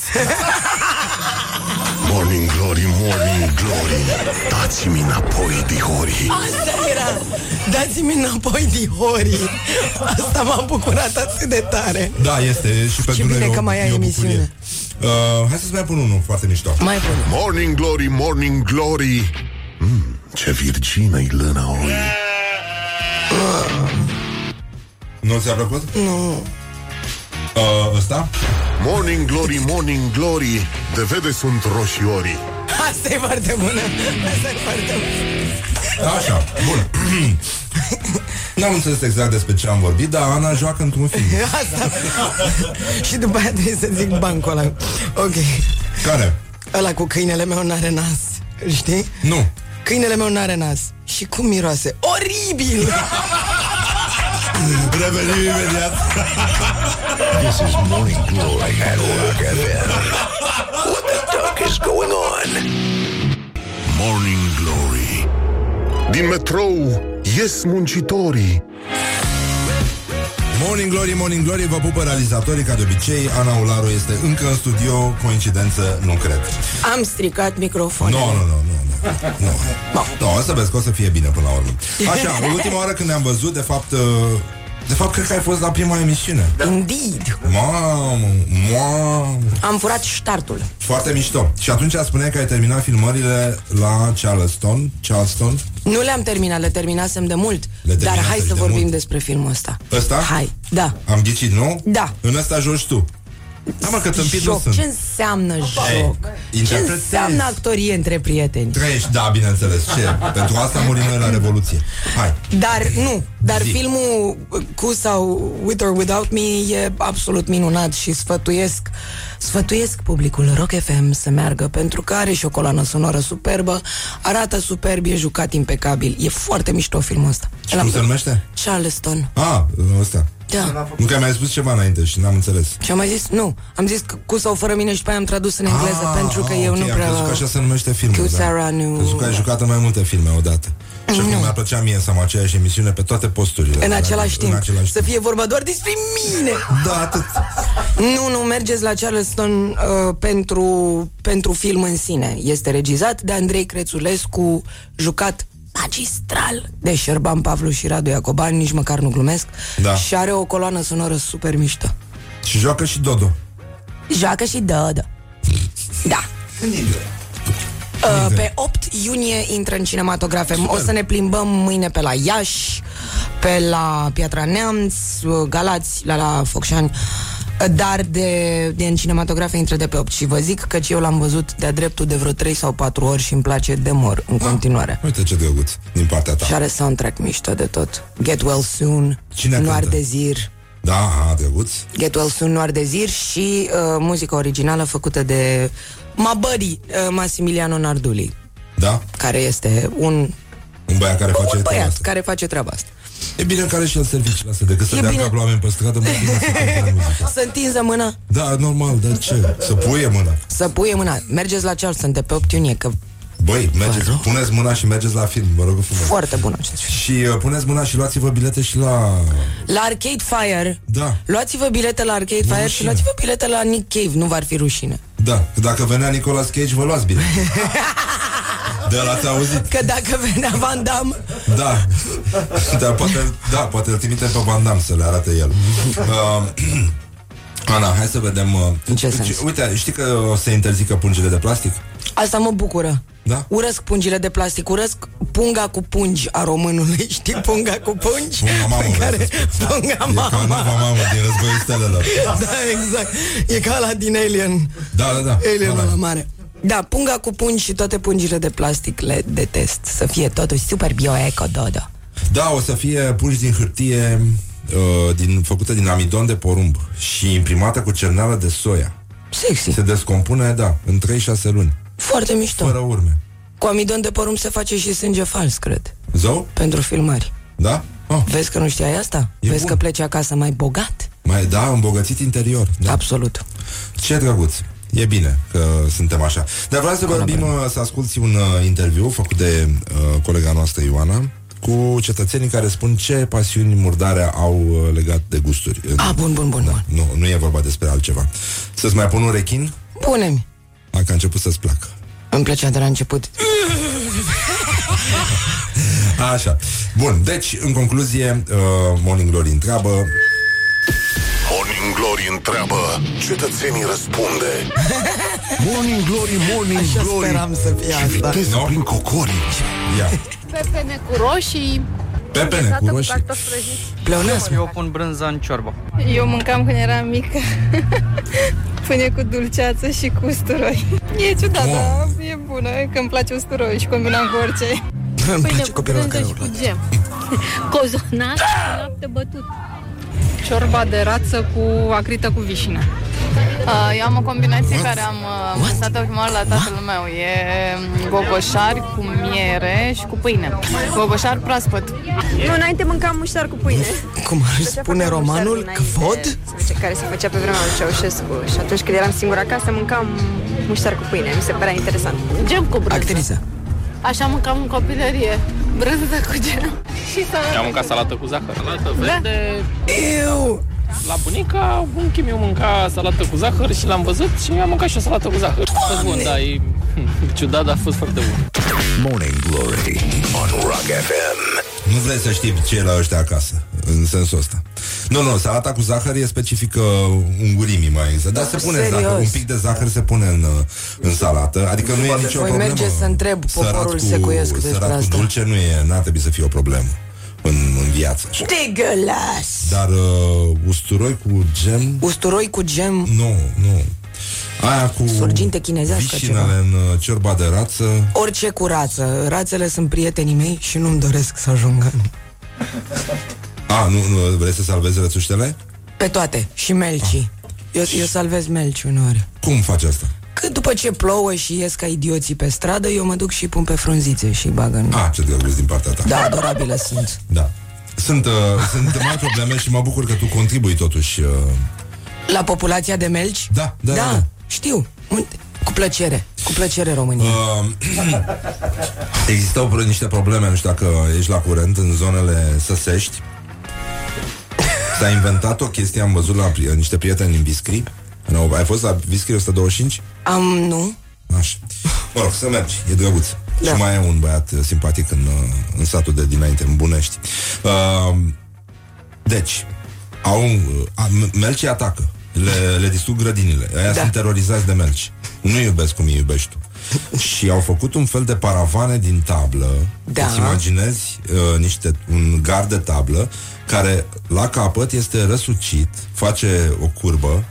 Morning Glory, Morning Glory Dați-mi înapoi, dihorii Asta era Dați-mi înapoi dihorii Asta m-a bucurat atât de tare Da, este și pentru bine noi că o, mai ai e o emisiune. bucurie. Uh, hai să-ți mai pun unul foarte mișto. Mai bun Morning Glory, Morning Glory mm, Ce virgină-i lâna oi Nu ți-a plăcut? Nu Uh, ăsta? Morning Glory, Morning Glory De vede sunt roșiorii Asta e foarte bună Asta e foarte bună Așa, bun. *coughs* N-am înțeles exact despre ce am vorbit, dar Ana joacă într-un film. *laughs* Asta Și după aia trebuie să zic bancul ăla Ok Care? Ăla cu câinele meu n-are nas Știi? Nu. Câinele meu n-are nas Și cum miroase? Oribil! *laughs* Revenim imediat. This is Morning Glory at Rock FM. What the duck is going on? Morning Glory Din metrou ies muncitorii Morning Glory, Morning Glory, vă pupă realizatorii ca de obicei Ana Ularu este încă în studio Coincidență, nu cred Am stricat microfonul. Nu, nu, nu, nu, nu. Nu, nu o să vezi că o să fie bine până la urmă Așa, ultima oară când ne-am văzut, de fapt uh, De fapt, cred că ai fost la prima emisiune Indeed. Mamă, mamă Am furat ștartul. Foarte mișto Și atunci spuneai că ai terminat filmările la Charleston Charleston Nu le-am terminat, le terminasem de mult. Le Dar terminaseră hai să de vorbim mult. despre filmul ăsta. Ăsta? Hai, da. Am ghicit, nu? Da. În ăsta joci tu Da, mă, că tâmpit nu Joc. sunt Ce înseamnă joc? Ce interpretezi. înseamnă actorie între prieteni? Trăiești, da, bineînțeles Ce? Pentru asta murim noi la Revoluție Hai Dar nu, dar Zi. filmul cu sau With or Without Me e absolut minunat și sfătuiesc sfătuiesc publicul Rock FM să meargă pentru că are și o coloană sonoră superbă, arată superb, e jucat impecabil. E foarte mișto filmul ăsta. Și cum se numește? Charleston. Ah, ăsta Da. Nu că mi-ai spus ceva înainte și n-am înțeles Și am mai zis, nu, am zis că cu sau fără mine și pe aia am tradus în engleză Ah, pentru că ah, eu ok, nu am prea... crezut că așa se numește filmul Cu da. Sarah nu- Crezut că ai jucat în mai multe filme odată Și acum mi-ar plăcea mie să am aceeași emisiune pe toate posturile În același timp. În același Să fie vorba doar despre mine. Da, atât. Nu, nu, mergeți la Charleston uh, pentru, pentru film în sine. Este regizat de Andrei Crețulescu, jucat magistral de Șerban Pavlu și Radu Iacoban, nici măcar nu glumesc. Da. Și are o coloană sonoră super mișto. Și joacă și Dodo Joacă și dă, dă. Da. Uh, pe 8 iunie intră în cinematografe. O să ne plimbăm mâine pe la Iași, pe la Piatra Neamț, uh, Galați, la la Focșani. Uh, Dar de, de în cinematografe intră de pe 8 Și vă zic că eu l-am văzut de-a dreptul de vreo 3 sau 4 ori Și îmi place de mor în continuare. Uite ce drăguț din partea ta. Și are soundtrack mișto de tot. Get Well Soon, Cine Noir cântă? de Zir. Da, a, drăguț. Get Well Soon, Noir de Zir Și uh, muzica originală făcută de My buddy, uh, Massimiliano Narduli Da? Care este un, Un băiat care face un treaba băiat asta. care face treaba asta E bine că are și el servicii la asta Decât să E dea bine. cap la oameni pe stradă mai bine să cânte muzică. Să întinză mâna. Da, normal, dar ce? Să puie mâna. Să puie mâna. Mergeți la Charleston de pe 8 iunie Că Băi, mergeți, puneți mâna și mergeți la film Vă rog frumos. Foarte bun acest film. Și uh, puneți mâna și luați-vă bilete și la... La Arcade Fire. Da, Luați-vă bilete la Arcade Fire Și rușine. luați-vă bilete la Nick Cave Nu v-ar fi rușine. Da Dacă venea Nicolas Cage, vă luați bine *laughs* De l-ați auzit Că dacă venea Van Damme Da. Dar poate, da, poate îl trimite pe Van Damme să le arate el. Uh, *clears throat* Ana, hai să vedem. Uh, În ce sens? Uite, știi că o să interzică pungile de plastic? Asta mă bucură Da? Urăsc pungile de plastic Urăsc punga cu pungi a românului *laughs* Știi punga cu pungi? Punga mamă, Pe vreau care, să spun. Punga E ca mama nava mamă din războiul stelelor. Da, exact E ca la din Alien Da, da, da. Alien da, la da. mare da, punga cu pungi și toate pungile de plastic le detest Să fie totuși super bio-eco, dodo Da, o să fie pungi din hârtie uh, din, făcută din amidon de porumb și imprimată cu cerneală de soia. Sexy Se descompune, da, în 3-6 luni, Foarte mișto fără urme. Cu amidon de porumb se face și sânge fals, cred Zău? Pentru filmări Da? Oh, Vezi că nu știai asta? E Vezi bun. că pleci acasă mai bogat? mai, da, îmbogățit interior. Da. Absolut Ce drăguț. E bine că suntem așa. Dar vreau să vorbim, uh, să asculti un uh, interviu făcut de uh, colega noastră Ioana cu cetățenii care spun ce pasiuni murdare au uh, legat de gusturi. Ah, bun, bun, bun, bun Nu, nu e vorba despre altceva. Să-ți mai pun un rechin? Pune-mi Hai că a început să-ți placă. Îmi plăcea de la început *laughs* Așa. Bun, deci, în concluzie, uh, Morning Glory întreabă Morning Glory întreabă Cetățenii răspunde *laughs* Morning Glory, Morning Așa Glory speram să fie Și asta. viteză Nu? prin cocorii Ia, Pepene cu roșii pepene cu roșii. Pleonească Eu pun brânză în ciorbă. Eu mâncam când eram mică *laughs* pâine cu dulceață și cu usturoi. E ciudat, Wow. dar e bună, că îmi place usturoi și combinam cu orice. *laughs* Îmi Pâine place cu copilul brânză care și o cu place gem. Cozonac cu lapte bătut. Ciorba de rață cu acrită cu vișine. Uh, eu am o combinație care am uh, gustat-o prima oară la tatăl meu. E um, gogoșari cu miere și cu pâine. Gogoșar proaspăt. Nu, înainte mâncam muștar cu pâine. Cum ar spune romanul? Că vod? Ce care se făcea pe vremea lui Ceaușescu. Și atunci când eram singură acasă, mâncam muștar cu pâine. Mi se părea interesant. Gem cu brânză. Actriță Așa mâncam în copilărie. Brânză cu gem și salată. Am mâncat salată cu zahăr, salată Da. verde. Eu! La bunica, unchi meu mânca salată cu zahăr și l-am văzut și am mâncat și o salată cu zahăr. A fost bun, da, e *laughs* ciudat, dar a fost foarte bun. Morning Glory on Rock FM. Nu vrei să știi ce e la ăștia acasă În sensul ăsta Nu, nu, salata cu zahăr e specifică ungurimii mai exact Dar se pune Serios? zahăr, un pic de zahăr se pune în, în salată Adică nu e nicio Voi problemă merge să întreb Sărat poporul cu- secuiesc despre Sărat cu asta. dulce nu e, n-ar trebui să fie o problemă în, în viață așa. Tigălas! Dar uh, usturoi cu gem Usturoi cu gem Nu, nu Aia cu Surginte chinezească vișinele ceva. în uh, ciorba de rață Orice cu rață Rațele sunt prietenii mei și nu-mi doresc să ajungă A, nu, nu vrei să salvezi rățuștele? Pe toate, și melcii eu, eu salvez melci uneori Cum faci asta? Că după ce plouă și ies ca idioții pe stradă Eu mă duc și pun pe frunzițe și bag în... A, ce drăguț din partea ta Da, adorabile sunt Da. Sunt, uh, sunt mari probleme și mă bucur că tu contribui totuși. Uh, La populația de melci? Da, da, da, da. știu Un- Cu plăcere, cu plăcere România uh, *clears throat* existau pro- niște probleme, nu știu dacă ești la curent, în zonele săsești. S-a inventat o chestie, am văzut la pri- niște prieteni din Viscri. Nu, ai fost la Viscri 125? Am, nu Așa. Mă rog, să mergi, e drăguț. Da. Și mai e un băiat uh, simpatic în, uh, în satul de dinainte, în Bunești. Uh, deci, au, uh, a, m- melcii atacă. Le, le distrug grădinile. Aia da. sunt terorizați de melci. Nu iubesc cum îi iubești tu. *laughs* și au făcut un fel de paravane din tablă. Da. Îți imaginezi uh, niște, un gard de tablă care la capăt este răsucit, face o curbă,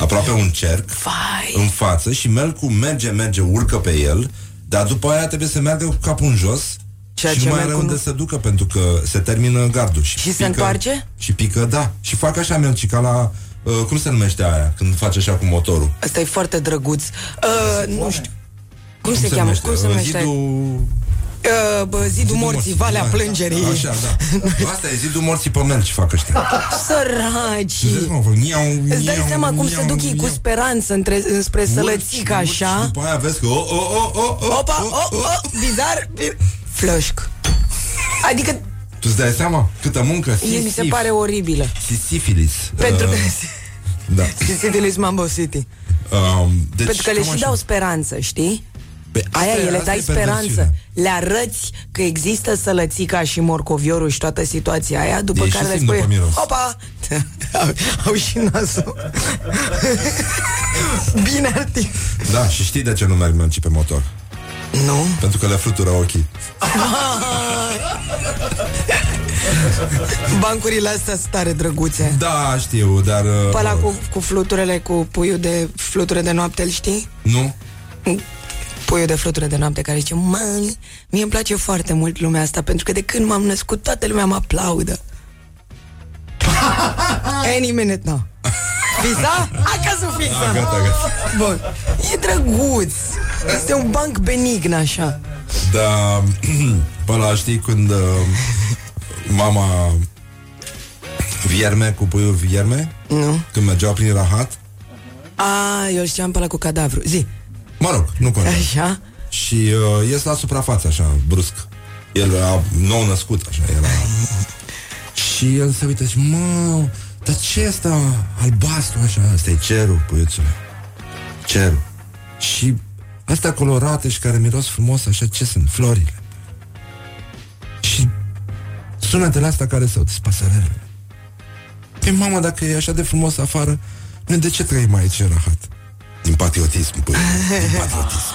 aproape un cerc Vai. în față și melcul merge, merge, urcă pe el, dar după aia trebuie să meargă cu capul în jos Ceea și ce mai melcul rău unde nu- să ducă pentru că se termină gardul. Și, Și se întoarce? Și pică, da. Și fac așa melci ca la... Uh, cum se numește aia când faci așa cu motorul? Asta e foarte drăguț uh, Nu știu Cum, se, cheamă? numește? Cum se Uh, numește? Zidul... Uh, bă, zidul morții, Valea da. Plângerii Așa, da. *laughs* Asta e zidul morții pe melci fac ăștia. Săraci Îți dai seama, fac miau, Îți dai miau, seama cum miau, se duc ei cu miau. speranță între, înspre sălățică Urci, urci așa Și după aia vezi că... Oh, oh, oh, oh, oh, Opa, oh, oh, oh, bizar bi- Flășc Adică Tu îți dai seama câtă muncă? mie mi se pare oribilă Sisifilis. Pentru Uh, *laughs* da. Sisifilis Mambo City Um, deci, Pentru că le cam și așa. dau speranță, știi? Pe, asta Aia e- e, le asta dai e speranță perversiune. Le arăți că există sălățica și morcoviorul și toată situația aia După Ei care și le simt spui după miros. Opa! *laughs* au, au și nasul *laughs* Bine artic Da, și știi de ce nu merg melci pe motor? Nu? Pentru că le flutură ochii. *laughs* Bancurile astea sunt tare drăguțe Da, știu, dar... uh, Pe ăla cu, cu fluturele, cu puiul de fluture de noapte, îl știi? Nu? Puiul de fluture de noapte care zice Mami, mie îmi place foarte mult lumea asta Pentru că de când m-am născut toată lumea mă aplaudă. *laughs* Any minute now. Visa? Acasă fixa Ah, gata, gata. Bun, e drăguț. Este un banc benign așa. Da, *clears throat* pe ăla știi când uh, mama vierme cu puiul vierme? Nu. Când mergeau prin rahat? A, eu îl știam pe ăla cu cadavru. Zi, Mă rog, nu contează. așa Și uh, ies la suprafață, așa, brusc. El era nou născut, așa, era... Și el se uită și, mă, dar ce e asta albastru, așa? Asta e cerul, puiuțule. Cerul. Și astea colorate și care miros frumos, așa, ce sunt? Florile. Și sunetele astea care se aud, pasărele. Păi, mama, dacă e așa de frumos afară, noi de ce trăim aici în rahat? Din patriotism, păi, din *laughs* patriotism.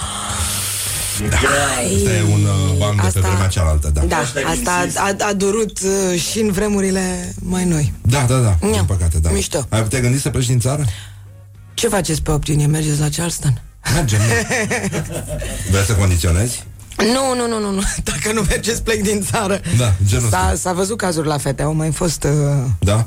Da. Asta e un uh, banc de pe Asta- vremea cealaltă, da. Da, asta a, a, a durut uh, și în vremurile mai noi Da, da, da, din păcate, da. Mișto. Ai putea gândi să pleci din țară? Ce faceți pe 8 iunie? Mergeți la Charleston? Mergem, nu? *laughs* Vreți să condiționezi? Nu, nu, nu, nu, nu. *laughs* Dacă nu mergeți, plec din țară. Da, genul S-a, ăsta. s-a văzut cazuri la fete, au mai fost uh, Da?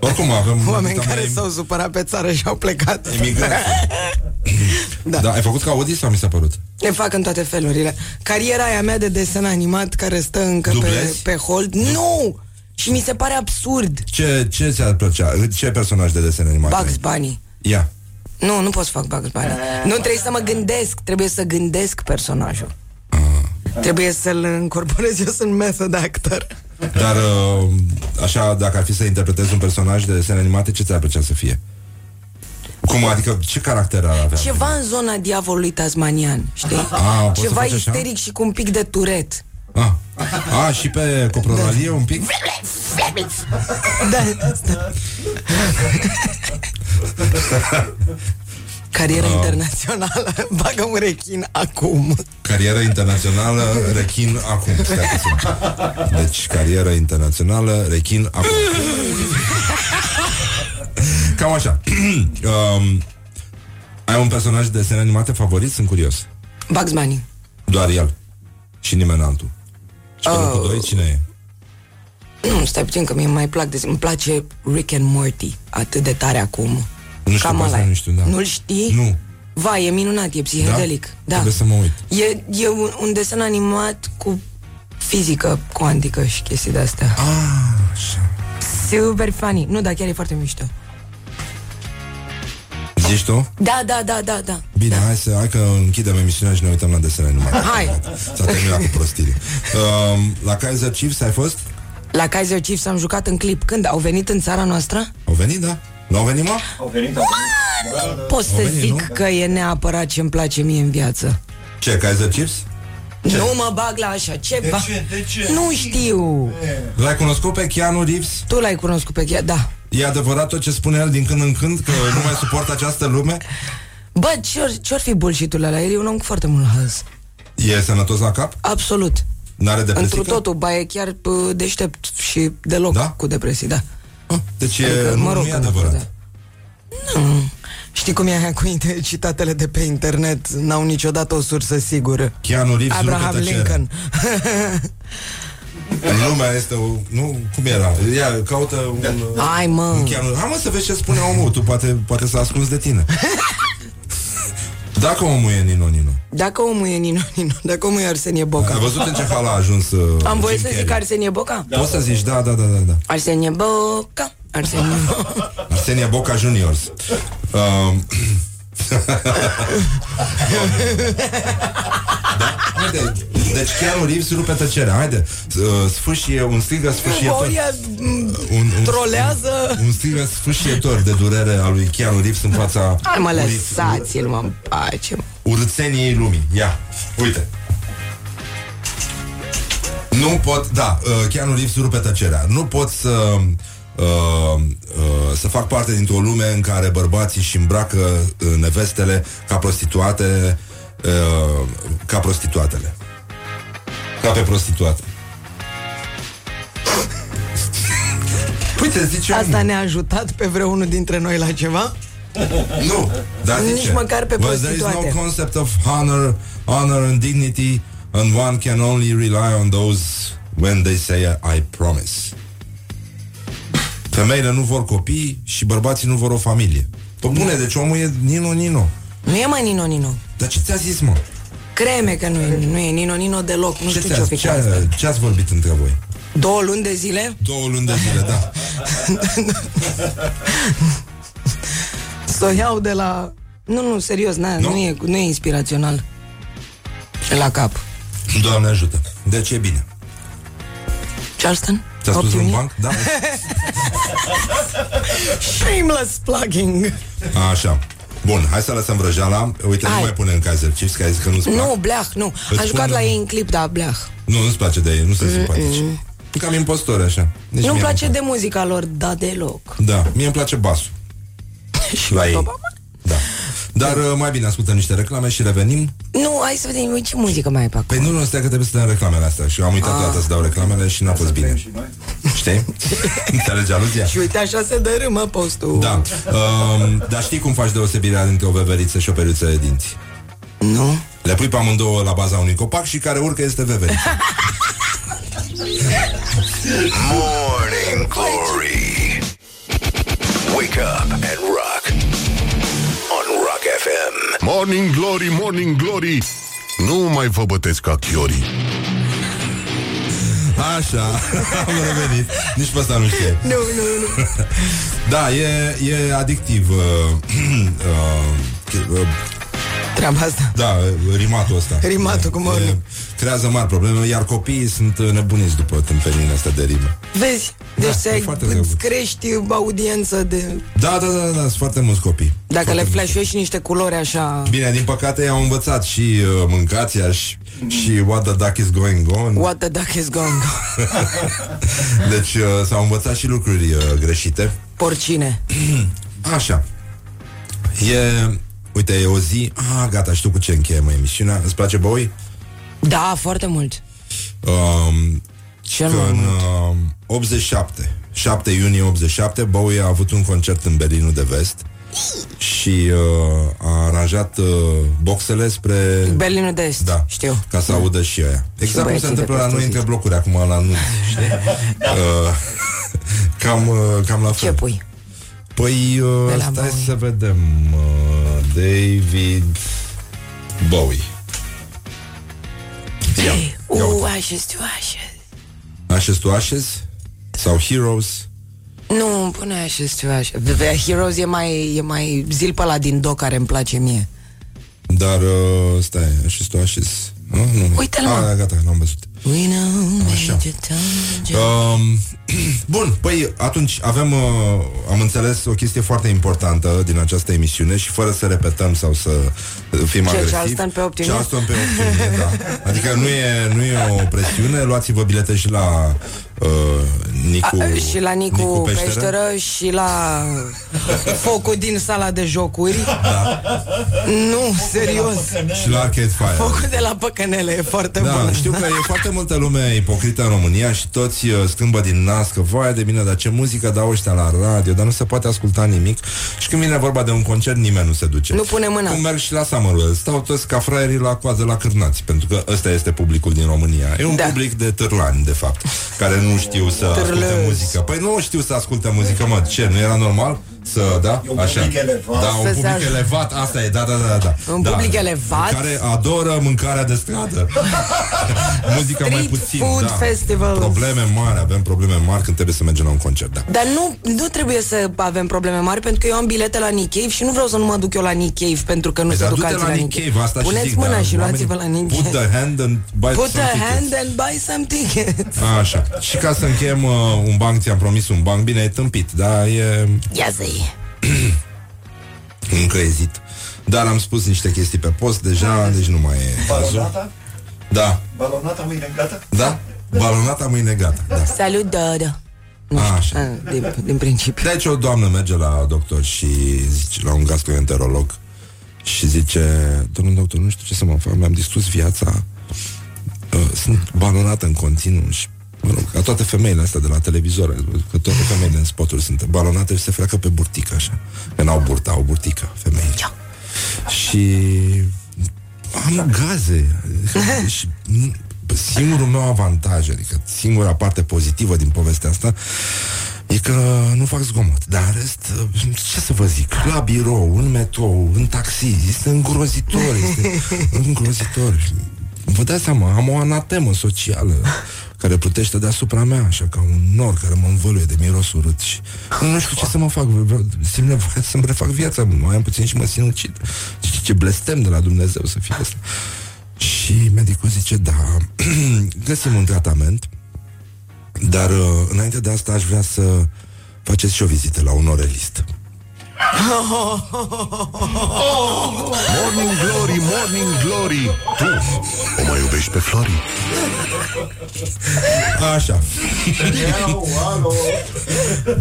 Oricum avem oameni atâta care mai s-au supărat pe țară și au plecat. emigranți. *laughs* da. da. ai făcut ca Audi sau mi s-a părut? Le fac în toate felurile. Cariera aia mea de desen animat care stă încă pe, Dublezi? pe hold. Nu! Și mi se pare absurd. Ce, ce ți-ar plăcea? Ce personaj de desen animat? Bugs ai? Bunny. Ia. Nu, nu pot să fac Bugs Bunny. Nu trebuie să mă gândesc, trebuie să gândesc personajul. Trebuie să-l incorporez, eu sunt method actor. Dar, uh, așa, dacă ar fi să interpretezi un personaj de desene animate, ce ți-ar plăcea să fie? Cum, adică, ce caracter ar avea? Ceva în zona diavolului tasmanian, știi? Ah, poți să Ceva faci așa? isteric și cu un pic de turet. Ah, ah și pe copronalie un pic? Da, asta. *laughs* Carieră Ah. internațională, *laughs* bagă un rechin acum. Carieră internațională, rechin acum. Stai puțin. Deci, carieră internațională, rechin acum. Cam așa. *clears throat* um, ai un personaj de desene animate favorit? Sunt curios. Bugs Bunny. Doar el. Și nimeni altul. Și pe locul doi, cine e? Nu, stai puțin că mie mai plac de... Îmi place Rick and Morty atât de tare acum. Nu știu, Cam pe asta ăla e. nu știu, da. Nu-l știi? Nu. Vai, e minunat, e psihedelic. Da. Trebuie să mă uit. E, e un, un desen animat cu fizică cuantică și chestii de-astea. Ah, așa. Super funny. Nu, dar chiar e foarte mișto. Zici tu? Da, da, da, da, da. Bine, hai, să, hai că închidem emisiunea și ne uităm la desene animate. Hai. S-a terminat cu prostile. Um, la Kaiser Chiefs ai fost? La Kaiser Chiefs am jucat în clip. Când? Au venit în țara noastră? Au venit, da? Nu au venit, mă? Au venit, au venit. Pot să Au venit, zic nu? că e neapărat ce-mi place mie în viață. Ce, Kaiser Chiefs? Ce? Nu mă bag la așa ceva. ce? De ce? Nu știu. L-ai cunoscut pe Keanu Reeves? Tu l-ai cunoscut pe ea, da. E adevărat tot ce spune el din când în când Că nu mai suportă această lume? Bă, ce-or, ce-or fi bullshit-ul ăla? El e un om cu foarte mult haz. E sănătos la cap? Absolut. N-are depresie? Întru totul, ba e chiar pă, deștept și deloc Da? cu depresii, da. Deci e, Adică, nu, mă rog, nu e că adevărat da. Nu. Știi cum e aia cu inte- *laughs* citatele de pe internet? N-au niciodată o sursă sigură. Keanu Reeves Abraham rupe tăcere. Lincoln. *laughs* În lumea este o... Nu, cum era? Ia, caută un... Hai, mă. Un Keanu... Hai mă să vezi ce spune omul Tu poate, poate să ascunzi de tine *laughs* Dacă omul e Nino Nino Dacă omul e Nino Nino, dacă omul e Arsenie Boca. Ai văzut în ce hal a ajuns uh, Am voie Jim să zic Carrey? Arsenie Boca? Poți să zici, da, da, da, da, da. Arsenie Boca. Arsenie *laughs* Boca. Arsenia Boca Juniors um, *clears throat* da? Haide, deci Keanu Reeves rupe tăcerea Haide, uh, sfâșie, un strigă sfâșietor Boria un, un, trolează. un strigă sfâșietor de durere al lui Keanu Reeves în fața Hai mă, uri- lăsați-l mă în pace. mă. urțeniei lumii. Ia, uite. Nu pot, da, uh, Keanu Reeves rupe tăcerea. Nu pot să uh, uh, să fac parte dintr-o lume în care bărbații și îmbracă uh, nevestele ca prostituate uh, ca prostituatele. Ca pe prostituate. *laughs* Uite, zice Asta omul. ne-a ajutat pe vreunul dintre noi la ceva? Nu, dar Nici zice, măcar pe "Well, there is prostituate." no concept of honor, honor and dignity and one can only rely on those when they say I promise. Femeile nu vor copii și bărbații nu vor o familie. Pă bune, deci omul e Nino Nino. Nu e mai Nino Nino. Dar ce ți-a zis, mă? Creme că nu e, nu e Nino Nino deloc. Nu Ce, știu ce-o ți-a, fi ce, cu asta. a, ce ați vorbit între voi? Două luni de zile? Două luni de zile, da. *laughs* Să o iau de la... Nu, nu, serios, na, nu? Nu, e, nu e inspirațional. La cap. Doamne ajută. Deci e bine. Charleston? Ți-a spus un Opțiuni? banc? Da. *laughs* Shameless plugging. Așa. Bun, hai să lăsăm vrăjeala. Uite, nu Hai. mai pune în Kaiser Chiefs, că ai zis că nu-ți plac. Nu, bleah, nu. Îți Aș jucat spun- la ei în clip, da, bleah. Nu, nu-ți place de ei, nu sunt simpatici. Cam impostori, așa. Deci Nu-mi mie place de muzica lor, da, deloc. Da, mie îmi place basul. *laughs* la ei. Da. Dar uh, mai bine ascultăm niște reclame și revenim. Nu, hai să vedem ce muzică mai ai pe acolo. Păi nu, nu, stai că trebuie să dăm reclamele astea Și am uitat Ah. toată să dau reclamele și n-a fost bine Știi? *laughs* Înțelegi aluzia? Și uite, așa se dărâmă postul. Da. Um, dar știi cum faci deosebirea dintre o veveriță și o peruță de dinți? Nu. Le pui pe amândouă la baza unui copac și care urcă este veveriță. *laughs* Morning Glory. Wake up and rock. On Rock FM. Morning Glory, Morning Glory Nu mai vă bătesc ca chiorii Așa, *laughs* am revenit Nici pe asta nu știe Nu, nu, nu. *laughs* Da, e, e adictiv uh, *clears throat* uh, uh, treaba asta. Da, rimatul ăsta. Rimatul cu morning. E, creează mari probleme, iar copiii sunt nebuniți după tâmpenile astea de rime. Vezi? Deci Da, să e ai, foarte îți drăguț. crești audiență de... Da, da, da, da, sunt foarte mulți copii. Dacă foarte le mulți flashuiești niște culori așa... Bine, din păcate au învățat și uh, mâncația și, și what the duck is going on. What the duck is going *laughs* Deci uh, s-au învățat și lucruri uh, greșite. Porcine. *clears throat* Așa. E, uite, e o zi... Ah, gata, știu cu ce încheiem emisiunea. Îți place Bowie? Da, foarte mult. Um, Cel că mai în mult. uh, 87, 7 iunie 87, Bowie a avut un concert în Berlinul de Vest și uh, a aranjat uh, boxele spre... Berlinul de Est, Da, știu. ca să audă și aia. Exact cum băieții se întâmplă de la noi peste între blocuri acum la nu, știi? *laughs* Uh, cam, uh, cam la fel. Ce pui? Păi, De uh, la stai Bowie. să vedem. Uh, David Bowie. Ia, ia U, uite. Ashes to Ashes. Ashes to Ashes sau Heroes. Nu, pune Ashes to Ashes. The- The Heroes e mai, e mai zil pe ăla din Do care îmi place mie. Dar, uh, stai, Ashes to Ashes. Uh, nu. Uite-l, mă. Ah, da, gata, n-am văzut. We know Așa. Major Tom Um, *clears throat* bun, păi atunci avem, uh, am înțeles o chestie foarte importantă din această emisiune și fără să repetăm sau să uh, fim Ce, agresivi. Charleston pe 8 iunie? Charleston pe 8 iunie, da. Adică nu e, nu e o presiune, luați-vă bilete și la uh, Nicu, A, și la Nicu, Nicu Peșteră. Peșteră. și la *laughs* focul din sala de jocuri. Da. Nu, serios. Și la Arcade Fire. Focul de la păcănele e foarte Da, bun. știu că e foarte multă lume ipocrită în România și toți uh, scâmbă din nas că vai de bine, dar ce muzică dau ăștia la radio, dar nu se poate asculta nimic. Și când vine vorba de un concert, nimeni nu se duce. Nu pune mâna. Cum merg și la Summerwell. Stau toți ca fraierii la coadă la cârnați, pentru că ăsta este publicul din România. E un Da. public de târlani, de fapt, care nu știu să asculte Târlăzi. muzică. Păi nu știu să asculte muzică, mă, ce, nu era normal? Să, da? un Așa. public elevat. Da, un Să se public aj- elevat, asta e, da, da, da, da. Un da. public elevat. Care adoră mâncarea de stradă. *laughs* Muzica mai Street puțin, food da. festivals. Probleme mari, avem probleme mari când trebuie să mergem la un concert, da. Dar nu, nu trebuie să avem probleme mari Pentru că eu am bilete la Nick Cave Și nu vreau să nu mă duc eu la Nick Cave Pentru că nu Păi, se dar duc du-te alții la la Nick Nick Cave, asta și Puneți zic, mâna da, și oamenii- luați-vă la Nick Put Cave the hand and buy Put some a tickets. hand and buy some tickets Așa. Și ca să încheiem uh, un banc, ți-am promis un banc, bine, e tâmpit, dar e Ia *coughs* zi încrezit. Dar am spus niște chestii pe post deja, deci nu mai e cazul. Balonata? Da, Balonata mâine gata? da, balonata mâine gata, da. Salut, Dodo Așa. Ah, din, din principiu Deci o doamnă merge la doctor și zice, la un gastroenterolog și zice, domnul doctor, nu știu ce să mă fac, mi-am distrus viața, uh, sunt balonată în continuu și Mă rog, ca toate femeile astea de la televizor Că toate femeile în spoturi sunt balonate Și se freacă pe burtică așa. Că n-au burtă, au burtică femeile. Și am gaze. *laughs* Și nu- singurul meu avantaj Adică singura parte pozitivă din povestea asta E că nu fac zgomot. Dar în rest, ce să vă zic La birou, în metrou, în taxi Este îngrozitor Este *laughs* îngrozitor Vă dați seama, am o anatemă socială care plutește deasupra mea, așa ca un nor care mă învăluie de miros urât și nu știu ce să mă fac, vreau, simt nevoie să-mi refac viața, mai am puțin și mă sinucid. Ce, ce blestem de la Dumnezeu să fie asta. Și medicul zice, da, *clears throat* găsim un tratament, dar uh, înainte de asta aș vrea să faceți și o vizită la un orelist. Morning Glory, Morning Glory Tu o mai iubești pe Flori? Așa.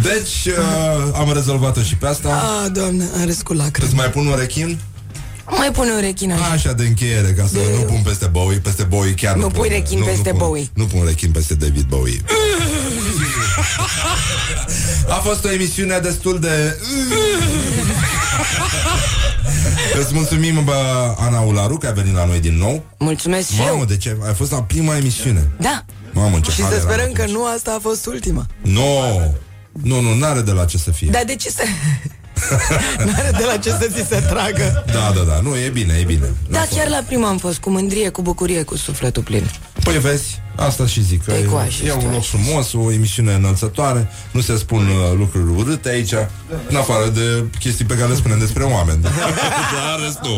Deci, uh, am rezolvat-o și pe asta. Ah, doamne, am râs cu lacrimi Îți mai pun un rechin? Mai pune o rechină așa. Așa de încheiere, ca să nu pun peste Bowie, peste Bowie chiar nu, Nu pun. pui rechin peste pun, Bowie. Nu pun rechin peste David Bowie. A fost o emisiune destul de... Îți mulțumim, bă, Ana Ularu, că a venit la noi din nou. Mulțumesc și Mamă, eu de ce? Ai fost la prima emisiune. Da Mamă, ce Și hal să eram sperăm că atunci. nu asta a fost ultima Nu, nu, nu, n-are de la ce să fie. Dar de ce să... *laughs* N-are de la ce să ți se tragă. Da, da, da, nu, e bine, e bine. Da, chiar la prima am fost Cu mândrie, cu bucurie, cu sufletul plin Păi vezi, Asta și zic că Te e, coașe, e un știu, loc frumos, o emisiune înălțătoare, nu se spun uh, lucruri urâte aici, în afară de chestii pe care le spunem despre oameni. *laughs* Dar rest nu,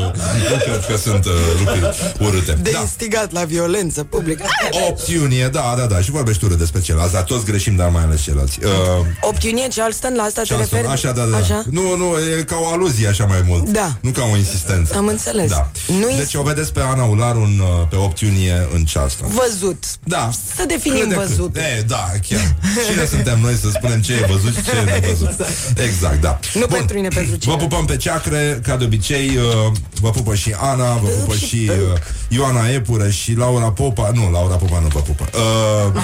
nu cred că sunt uh, lucruri urâte. De Da. instigat la violență publică. 8 iunie, da, da, da, și vorbești urât despre ceilalți, dar toți greșim, dar mai ales ceilalți. Uh, 8 iunie, Charleston, la asta te Charleston, referi? Așa, da, da. Așa? Nu, nu, e ca o aluzie așa mai mult. Da. Nu ca o insistență. Am înțeles. Da. Nu deci o vedeți pe Ana Ularu în, uh, pe 8 iunie în Charleston. Văzut. Da. Să definim Cât de cât. văzut. E, da, chiar. Cine suntem noi să spunem ce e văzut și ce e nevăzut? Exact, da. Nu pentru mine, pentru Vă cine. pupăm pe ceacre, ca de obicei, uh, vă pupă și Ana, vă pupă și uh, Ioana Epură și Laura Popa. Nu, Laura Popa nu vă pupă. Uh, *laughs*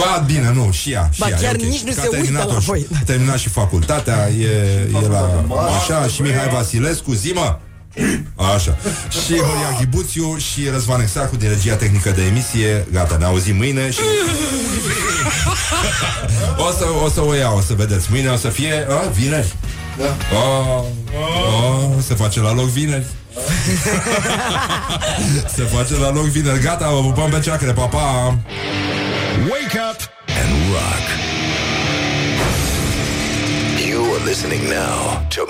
ba, bine, nu, și ea. Și Ba, ea, e chiar ok. nici nu Că a se uită terminat la o- voi. A terminat și facultatea, e, e la așa, și Mihai Vasilescu, Zimă. Așa. Și Horia Ghibuțiu și Răzvan Exacu din regia tehnică de emisie. Gata, ne auzim mâine și... o, să, o să o iau, o să vedeți. Mâine o să fie a, vineri. Da. Oh, oh, se face la loc vineri. *laughs* se face la loc vineri. Gata, vă pupăm pe ceacre, pa, pa! Wake up and rock. You are listening now to